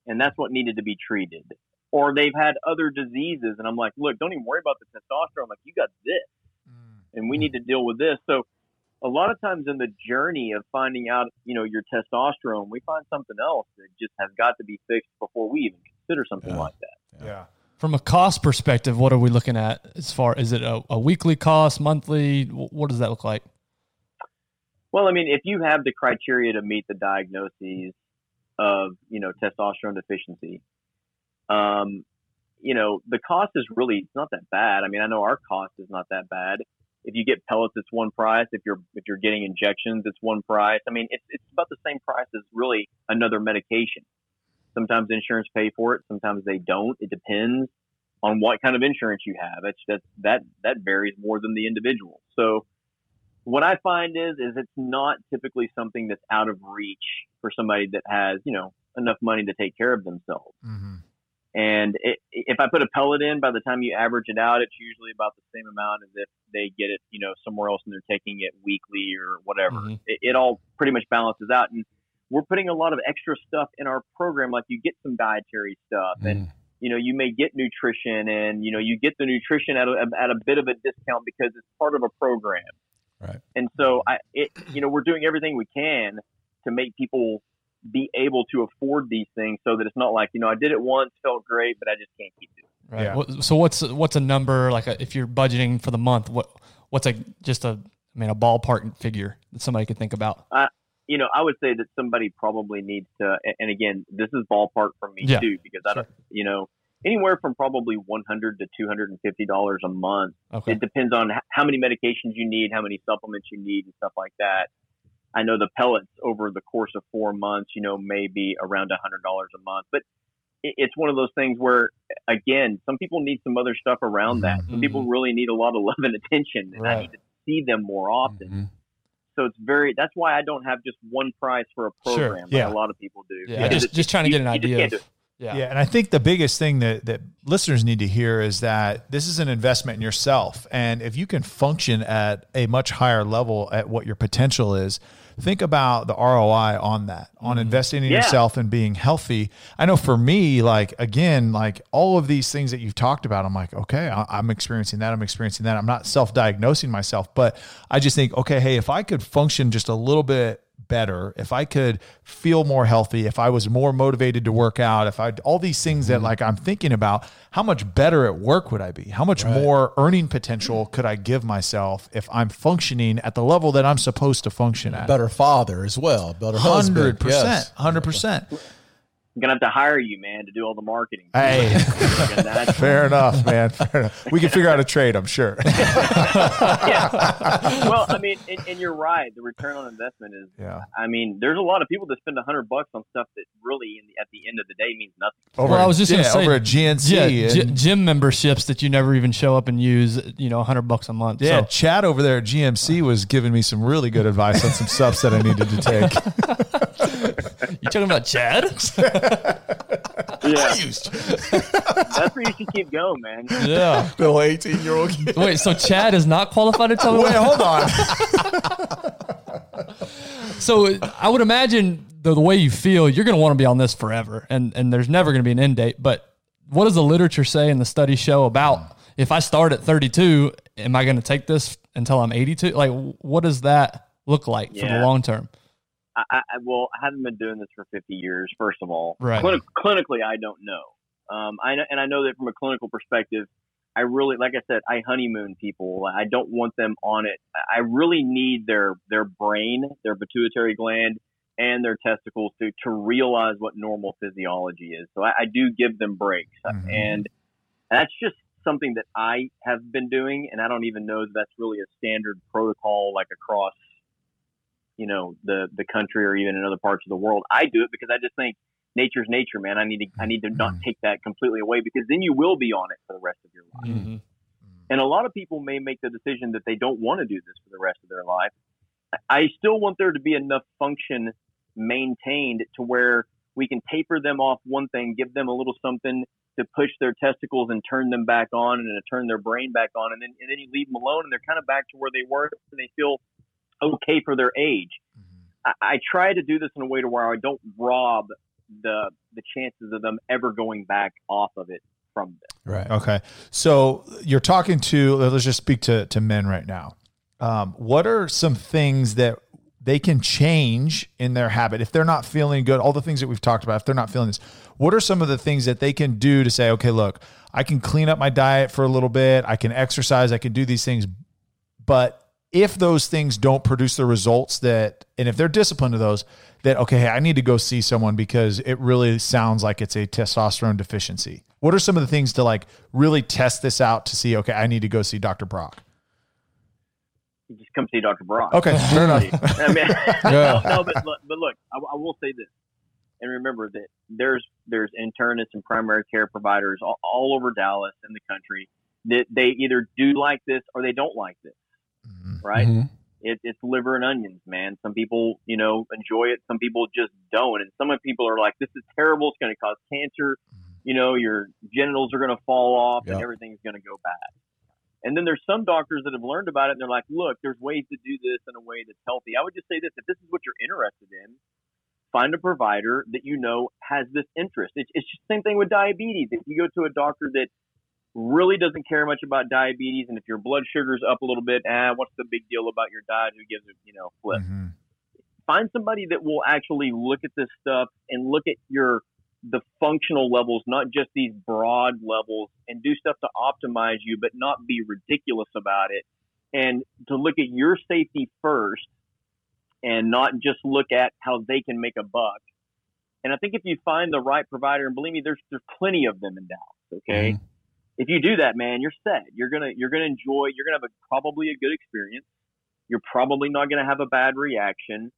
and that's what needed to be treated. Or they've had other diseases, and I'm like, look, don't even worry about the testosterone. I'm like, you got this mm. and we need to deal with this. So a lot of times in the journey of finding out, you know, your testosterone, we find something else that just has got to be fixed before we even consider something yeah. like that. Yeah. From a cost perspective, what are we looking at as far is it a, a weekly cost, monthly? What does that look like? Well, I mean, if you have the criteria to meet the diagnoses of, you know, testosterone deficiency, um, you know, the cost is really it's not that bad. I mean, I know our cost is not that bad if you get pellets, it's one price. If you're if you're getting injections, it's one price. I mean, it's it's about the same price as really another medication. Sometimes insurance pay for it, sometimes they don't. It depends on what kind of insurance you have. It's just that that varies more than the individual. So what I find is is it's not typically something that's out of reach for somebody that has you know enough money to take care of themselves. Mm-hmm. And it, if I put a pellet in, by the time you average it out, it's usually about the same amount as if they get it, you know, somewhere else and they're taking it weekly or whatever. Mm-hmm. It, it, all pretty much balances out. And we're putting a lot of extra stuff in our program, like you get some dietary stuff mm. and you know, you may get nutrition and, you know, you get the nutrition at a, at a bit of a discount because it's part of a program. Right. And so I, it, you know, we're doing everything we can to make people be able to afford these things so that it's not like you know I did it once, felt great, but I just can't keep doing. It. Right. Yeah. So what's what's a number like a, if you're budgeting for the month? What what's like just a I mean a ballpark figure that somebody could think about? Uh, you know, I would say that somebody probably needs to, and again, this is ballpark for me yeah. too because I don't, you know, anywhere from probably 100 to 250 dollars a month. Okay. It depends on how many medications you need, how many supplements you need, and stuff like that. I know the pellets over the course of four months, you know, maybe around a hundred dollars a month, but it's one of those things where, again, some people need some other stuff around that. Some mm-hmm. people really need a lot of love and attention, and right. I need to see them more often. Mm-hmm. So it's very. That's why I don't have just one price for a program sure. yeah. like a lot of people do. Yeah, just just trying to get an idea. Of, yeah. yeah. And I think the biggest thing that, that listeners need to hear is that this is an investment in yourself. And if you can function at a much higher level at what your potential is, think about the ROI on that, on mm-hmm. investing in yeah. yourself and being healthy. I know for me, like, again, like all of these things that you've talked about, I'm like, okay, I'm experiencing that. I'm experiencing that. I'm not self diagnosing myself, but I just think, okay, hey, if I could function just a little bit better, if I could feel more healthy, if I was more motivated to work out, if I all these things that mm-hmm. like I'm thinking about, how much better at work would I be? How much right. more earning potential could I give myself if I'm functioning at the level that I'm supposed to function at? Better father as well, better 100%, husband. 100%. I'm gonna have to hire you, man, to do all the marketing. Hey, fair enough, man. Fair enough. We can figure out a trade, I'm sure. yeah. Well, I mean, and, and, you're right. The return on investment is. Yeah. I mean, there's a lot of people that spend a hundred bucks on stuff that really, the, at the end of the day, means nothing. Over, well, I was just yeah, going to say over a GNC, yeah, and, gym memberships that you never even show up and use. You know, a hundred bucks a month. Yeah, so. Chad over there at GNC was giving me some really good advice on some stuff that I needed to take. you talking about Chad? yeah. That's where you should keep going, man. Yeah. The 18 year old kid. Wait, so Chad is not qualified to tell me? Wait, hold on. so I would imagine the, the way you feel, you're going to want to be on this forever, and and there's never going to be an end date. But what does the literature say and the studies show about if I start at 32, am I going to take this until I'm 82? Like, what does that look like yeah. for the long term? I, I, well, I haven't been doing this for 50 years. First of all, right? clinically, I don't know. Um, I and I know that from a clinical perspective, I really, like I said, I honeymoon people. I don't want them on it. I really need their their brain, their pituitary gland, and their testicles to to realize what normal physiology is. So I, I do give them breaks, mm-hmm. and that's just something that I have been doing, and I don't even know that that's really a standard protocol like across you know the the country or even in other parts of the world. I do it because I just think nature's nature, man. I need to I need to not mm-hmm. take that completely away because then you will be on it for the rest of your life. Mm-hmm. And a lot of people may make the decision that they don't want to do this for the rest of their life. I still want there to be enough function maintained to where we can taper them off one thing, give them a little something to push their testicles and turn them back on and to turn their brain back on and then and then you leave them alone and they're kind of back to where they were and they feel okay for their age. Mm-hmm. I, I try to do this in a way to where I don't rob the the chances of them ever going back off of it from this. Right. Okay. So you're talking to let's just speak to to men right now. Um, what are some things that they can change in their habit if they're not feeling good? All the things that we've talked about, if they're not feeling this, what are some of the things that they can do to say, okay, look, I can clean up my diet for a little bit, I can exercise, I can do these things, but if those things don't produce the results that, and if they're disciplined to those, that, okay, hey, I need to go see someone because it really sounds like it's a testosterone deficiency. What are some of the things to like really test this out to see, okay, I need to go see Dr. Brock? You just come see Dr. Brock. Okay, fair enough. I mean, yeah. no, but, but look, I, I will say this and remember that there's there's internists and primary care providers all, all, over Dallas and the country that they either do like this or they don't like this right? Mm-hmm. It, it's liver and onions, man. Some people, you know, enjoy it. Some people just don't. And some people are like, this is terrible. It's going to cause cancer. You know, your genitals are going to fall off yep. and everything's going to go bad. And then there's some doctors that have learned about it and they're like, look, there's ways to do this in a way that's healthy. I would just say this if this is what you're interested in, find a provider that you know has this interest. It's, it's just the same thing with diabetes. If you go to a doctor that really doesn't care much about diabetes. And if your blood sugar's up a little bit, ah, what's the big deal about your diet? Who gives a you know flip? Mm-hmm. Find somebody that will actually look at this stuff and look at your the functional levels, not just these broad levels, and do stuff to optimize you, but not be ridiculous about it. And to look at your safety first and not just look at how they can make a buck. And I think if you find the right provider, and believe me, there's there's plenty of them in Dallas. Okay, mm-hmm if you do that, man, you're set. You're gonna you're gonna enjoy. You're gonna have a, probably a good experience. You're probably not gonna have a bad reaction.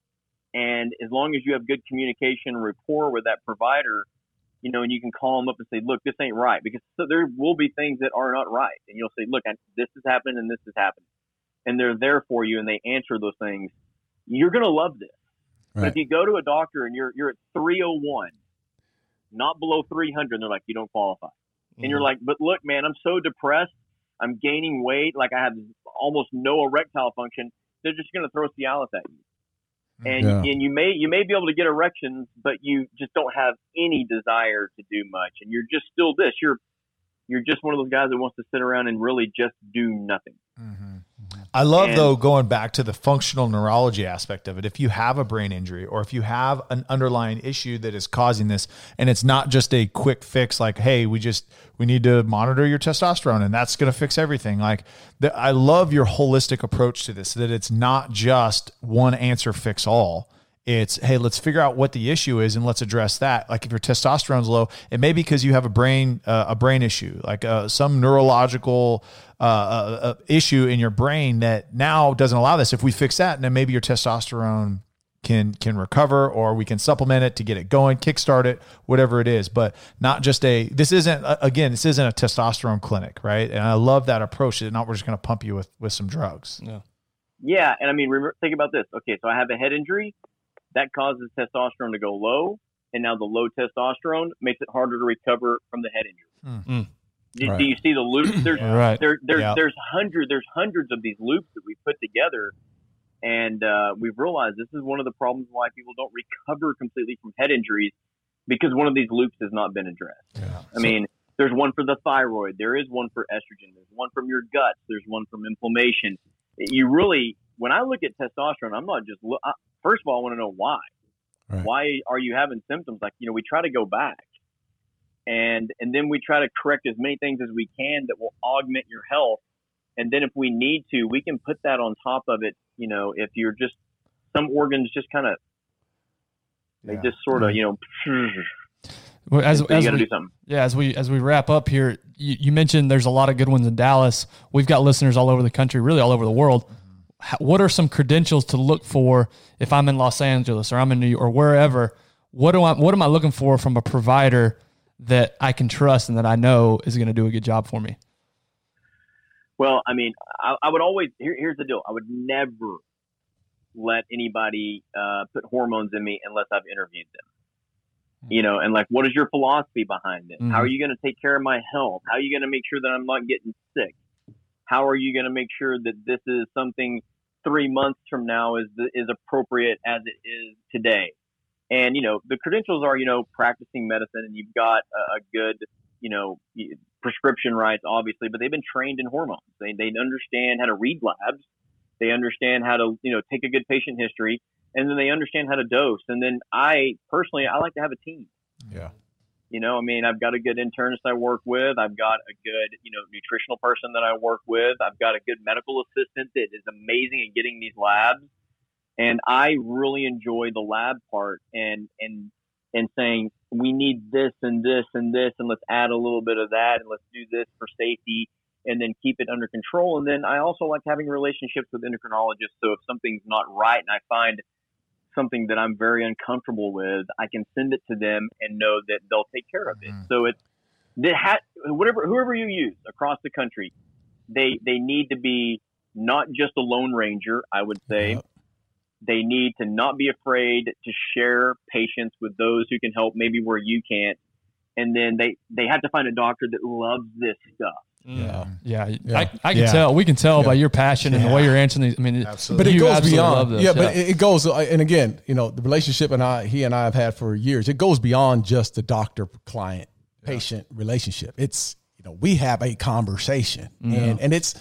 And as long as you have good communication rapport with that provider, you know, and you can call them up and say, "Look, this ain't right," because so there will be things that are not right, and you'll say, "Look, I, this is happening and this is happening," and they're there for you and they answer those things. You're gonna love this. Right. But if you go to a doctor and you're you're at 301, not below 300, and they're like, "You don't qualify." And you're mm-hmm. like, but look, man, I'm so depressed. I'm gaining weight. Like I have almost no erectile function. They're just going to throw Cialis at you. And, yeah. and you may you may be able to get erections, but you just don't have any desire to do much, and you're just still this. You're you're just one of those guys that wants to sit around and really just do nothing. Mm-hmm. I love and, though going back to the functional neurology aspect of it. If you have a brain injury or if you have an underlying issue that is causing this and it's not just a quick fix like hey, we just we need to monitor your testosterone and that's going to fix everything. Like the, I love your holistic approach to this that it's not just one answer fix all It's hey, let's figure out what the issue is and let's address that. Like if your testosterone's low, it may be because you have a brain uh, a brain issue, like uh, some neurological uh, uh, uh, issue in your brain that now doesn't allow this. If we fix that, then maybe your testosterone can can recover or we can supplement it to get it going kickstart it whatever it is. But not just a this isn't again this isn't a testosterone clinic right? And i love that approach. Not we're just going to pump you with with some drugs. Yeah. Yeah and i mean think about this. Okay so i have a head injury that causes testosterone to go low, and now the low testosterone makes it harder to recover from the head injury. Mm. Do, right. do, you see the loops? There's right. there, there's yeah. there's hundreds there's hundreds of these loops that we put together, and uh, we've realized this is one of the problems why people don't recover completely from head injuries because one of these loops has not been addressed. Yeah. I so, mean, there's one for the thyroid, there is one for estrogen, there's one from your guts, there's one from inflammation. You really, when I look at testosterone, I'm not just look. first of all, I want to know why. Right. Why are you having symptoms? Like, you know, we try to go back and and then we try to correct as many things as we can that will augment your health. And then if we need to, we can put that on top of it. You know, if you're just some organs just kind of they yeah. just sort of, mm-hmm. you know, well, as, as we, Yeah, as we as we wrap up here, you, you, mentioned there's a lot of good ones in Dallas. We've got listeners all over the country, really all over the world what are some credentials to look for if I'm in Los Angeles or I'm in New York or wherever? What do I what am I looking for from a provider that I can trust and that I know is going to do a good job for me? Well, I mean, I, I would always here, here's the deal. I would never let anybody uh, put hormones in me unless I've interviewed them. You know, and like, what is your philosophy behind it? Mm-hmm. How are you going to take care of my health? How are you going to make sure that I'm not getting sick? how are you going to make sure that this is something three months from now is is appropriate as it is today? And you know, the credentials are you know practicing medicine, and you've got a, a good you know prescription rights, obviously, but they've been trained in hormones. They they understand how to read labs. They understand how to you know take a good patient history, and then they understand how to dose. And then I personally, I like to have a team. Yeah. You know, I mean, I've got a good internist I work with. I've got a good, you know, nutritional person that I work with. I've got a good medical assistant that is amazing at getting these labs. And I really enjoy the lab part and, and, and saying we need this and this and this and let's add a little bit of that and let's do this for safety and then keep it under control. And then I also like having relationships with endocrinologists. So if something's not right and I find something that I'm very uncomfortable with, I can send it to them and know that they'll take care of it. Mm. So it's that ha- whatever whoever you use across the country, they they need to be not just a lone ranger. I would say yep. they need to not be afraid to share patients with those who can help, maybe where you can't. And then they they have to find a doctor that loves this stuff. Yeah, yeah, yeah. I, I can yeah. tell. We can tell yeah. by your passion and the way you're answering these. I mean, absolutely. but it goes beyond. Yeah, but it goes. Uh, and again, you know, the relationship and I, he and I have had for years. It goes beyond just the doctor client patient relationship. It's you know we have a conversation, and and it's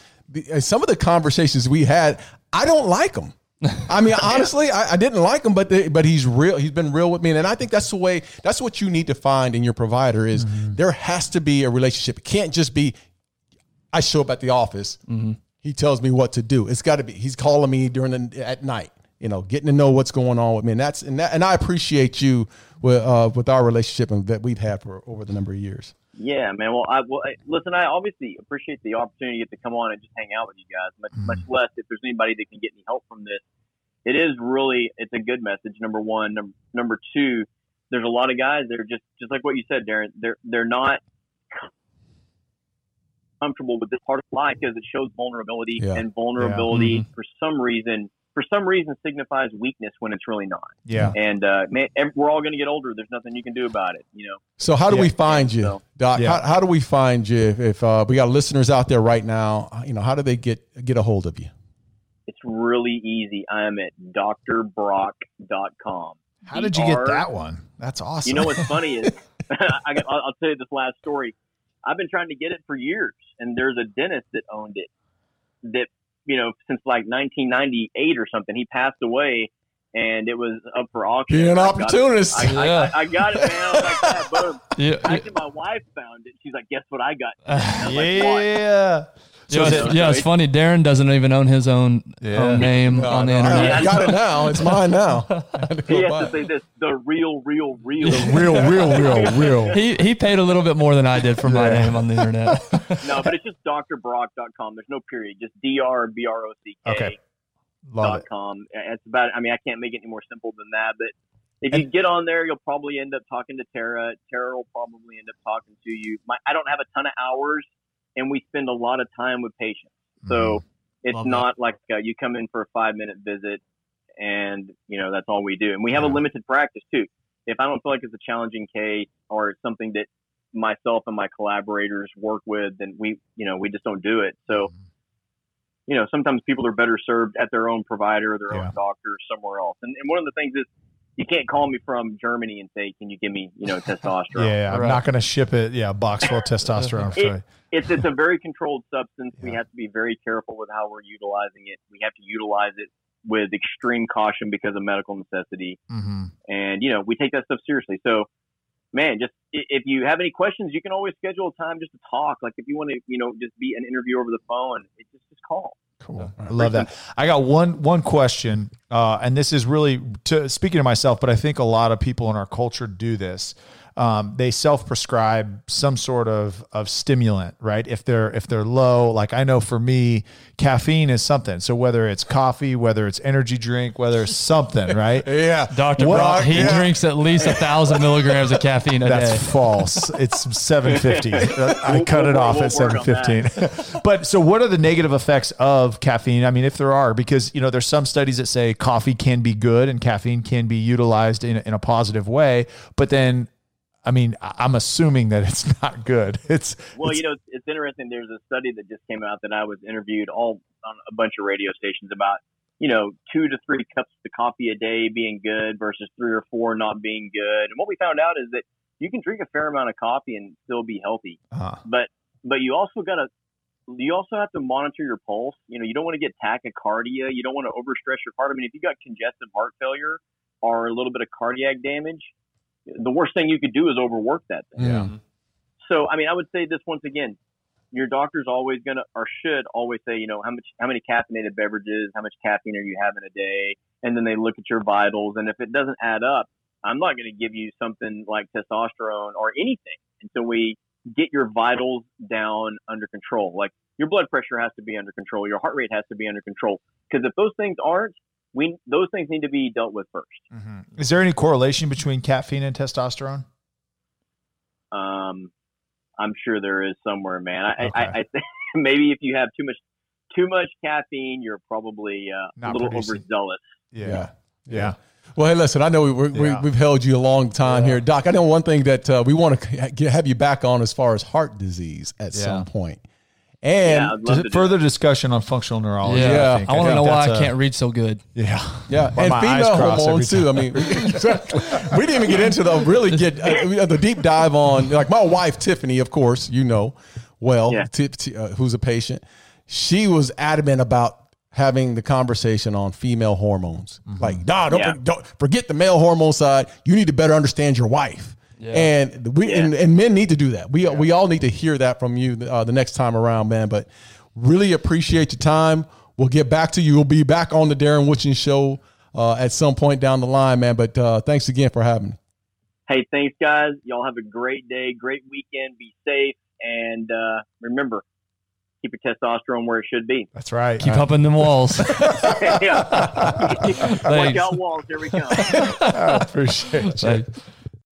some of the conversations we had. I don't like them. I mean, honestly, I, I, didn't like him, but the, but he's real. He's been real with me, and I think that's the way. That's what you need to find in your provider is mm-hmm. there has to be a relationship. It can't just be I show up at the office. Mm-hmm. He tells me what to do. It's got to be. He's calling me during the at night. You know, getting to know what's going on with me, and that's and that, and I appreciate you with uh, with our relationship and that we've had for over the number of years. Yeah, man. Well, I well, listen. I obviously appreciate the opportunity to get to come on and just hang out with you guys. Much mm. much less if there's anybody that can get any help from this. It is really it's a good message. Number one. Number number two. There's a lot of guys that are just just like what you said, Darren. They're they're not comfortable with this part of life because it shows vulnerability, yeah. and vulnerability yeah. mm-hmm. for some reason for some reason signifies weakness when it's really not. Yeah. And uh, man, we're all going to get older. There's nothing you can do about it. You know. So how do yeah. we find you, so, Doc? Yeah. How, how, do we find you? If, if uh, we got listeners out there right now, you know, how do they get get a hold of you? It's really easy. I'm at drbrock.com. How did you get that one? That's awesome. You know what's funny is I, will tell you this last story. I've been trying to get it for years, and there's a dentist that owned it that you know since like 1998 or something. He passed away, and it was up for auction. Be an opportunist. I, yeah. I, I, I, got it, man. I was like, yeah, boom. Yeah, Actually, my wife found it. She's like, guess what I got? I yeah. Like, So is it's, yeah, it's funny. Darren doesn't even own his own, Yeah. own name No, on the no, internet. I got it now. It's mine now. I had to go He has to say this: the real, real, real. real, real, real, real. He he paid a little bit more than I did for my Yeah. name on the internet. no, but it's just drbrock.com. There's no period. Just dr b r o c k. Okay. Love dot it. com. It's about. I mean, I can't make it any more simple than that. But if you get on there, you'll probably end up talking to Tara. Tara will probably end up talking to you. My, I don't have a ton of hours, and we spend a lot of time with patients. So it's Love that. not like uh, you come in for a five minute visit, and you know that's all we do. And we have a limited practice too. If I don't feel like it's a challenging case or it's something that myself and my collaborators work with, then we, you know, we just don't do it. So you know, sometimes people are better served at their own provider their Yeah. own doctor somewhere else. And, and one of the things is you can't call me from Germany and say, "Can you give me, you know, testosterone?" Yeah, I'm Right. not going to ship it. Yeah, box full of testosterone. It- It's it's a very controlled substance. We have to be very careful with how we're utilizing it. We have to utilize it with extreme caution because of medical necessity. hmm And you know, we take that stuff seriously. So, man, just if you have any questions, you can always schedule a time just to talk. Like if you want to, you know, just be an interview over the phone, it just just call. Cool. I love that. I got one one question, uh, and this is really to speaking to myself, but I think a lot of people in our culture do this. Um, they self prescribe some sort of of stimulant, right? If they're if they're low, like I know for me, caffeine is something. So whether it's coffee, whether it's energy drink, whether it's something, right? Yeah. Doctor What- Brock, he yeah. drinks at least a thousand milligrams of caffeine a That's day. That's false. It's 750. I We'll- cut it we'll- off we'll at work 715. but so what are the negative effects of caffeine? I mean, if there are, because, you know, there's some studies that say coffee can be good and caffeine can be utilized in, in a positive way. But then, I mean, I'm assuming that it's not good. It's, Well, it's- you know, it's, interesting. There's a study that just came out that I was interviewed all on a bunch of radio stations about, you know, two to three cups of coffee a day being good versus three or four not being good. And what we found out is that you can drink a fair amount of coffee and still be healthy, uh, but but you also got to you also have to monitor your pulse. You know, you don't want to get tachycardia. You don't want to overstress your heart. I mean, if you got congestive heart failure or a little bit of cardiac damage, the worst thing you could do is overwork that thing. Yeah. Mm-hmm. So, I mean, I would say this once again: your doctor's always gonna or should always say, you know, how much how many caffeinated beverages, how much caffeine are you having a day, and then they look at your vitals, and if it doesn't add up, I'm not going to give you something like testosterone or anything until we get your vitals down under control. Like your blood pressure has to be under control, your heart rate has to be under control, because if those things aren't, we those things need to be dealt with first. is there any correlation between caffeine and testosterone? Um, I'm sure there is somewhere, man. I, Okay. I, I think maybe if you have too much too much caffeine, you're probably uh, a little producing. overzealous. Yeah. Yeah. Well, hey, listen, I know we, we, Yeah. we've held you a long time here. Doc, I know one thing that uh, we want to have you back on as far as heart disease at Yeah. some point. And Yeah, I'd love Just to do further discussion on functional neurology. Yeah, Yeah. think. I want to know why that's I a- can't read so good. Yeah. Yeah, and female hormones too. I mean, exactly. we didn't even get into the really get uh, the deep dive on like my wife Tiffany, of course, you know, well, Yeah. Ti- Ti- uh, who's a patient. She was adamant about having the conversation on female hormones. Like, nah, don't, Yeah. don't forget the male hormone side. You need to better understand your wife. And we and, and men need to do that. We we all need to hear that from you uh, the next time around, man. But really appreciate your time. We'll get back to you. We'll be back on the Darren Woodson show uh, at some point down the line, man. But uh, thanks again for having me. Hey, thanks, guys. Y'all have a great day, great weekend. Be safe, and uh, remember, keep your testosterone where it should be. That's right. Keep up in them walls. yeah. Watch out, walls. Here we come. I appreciate you. Thanks.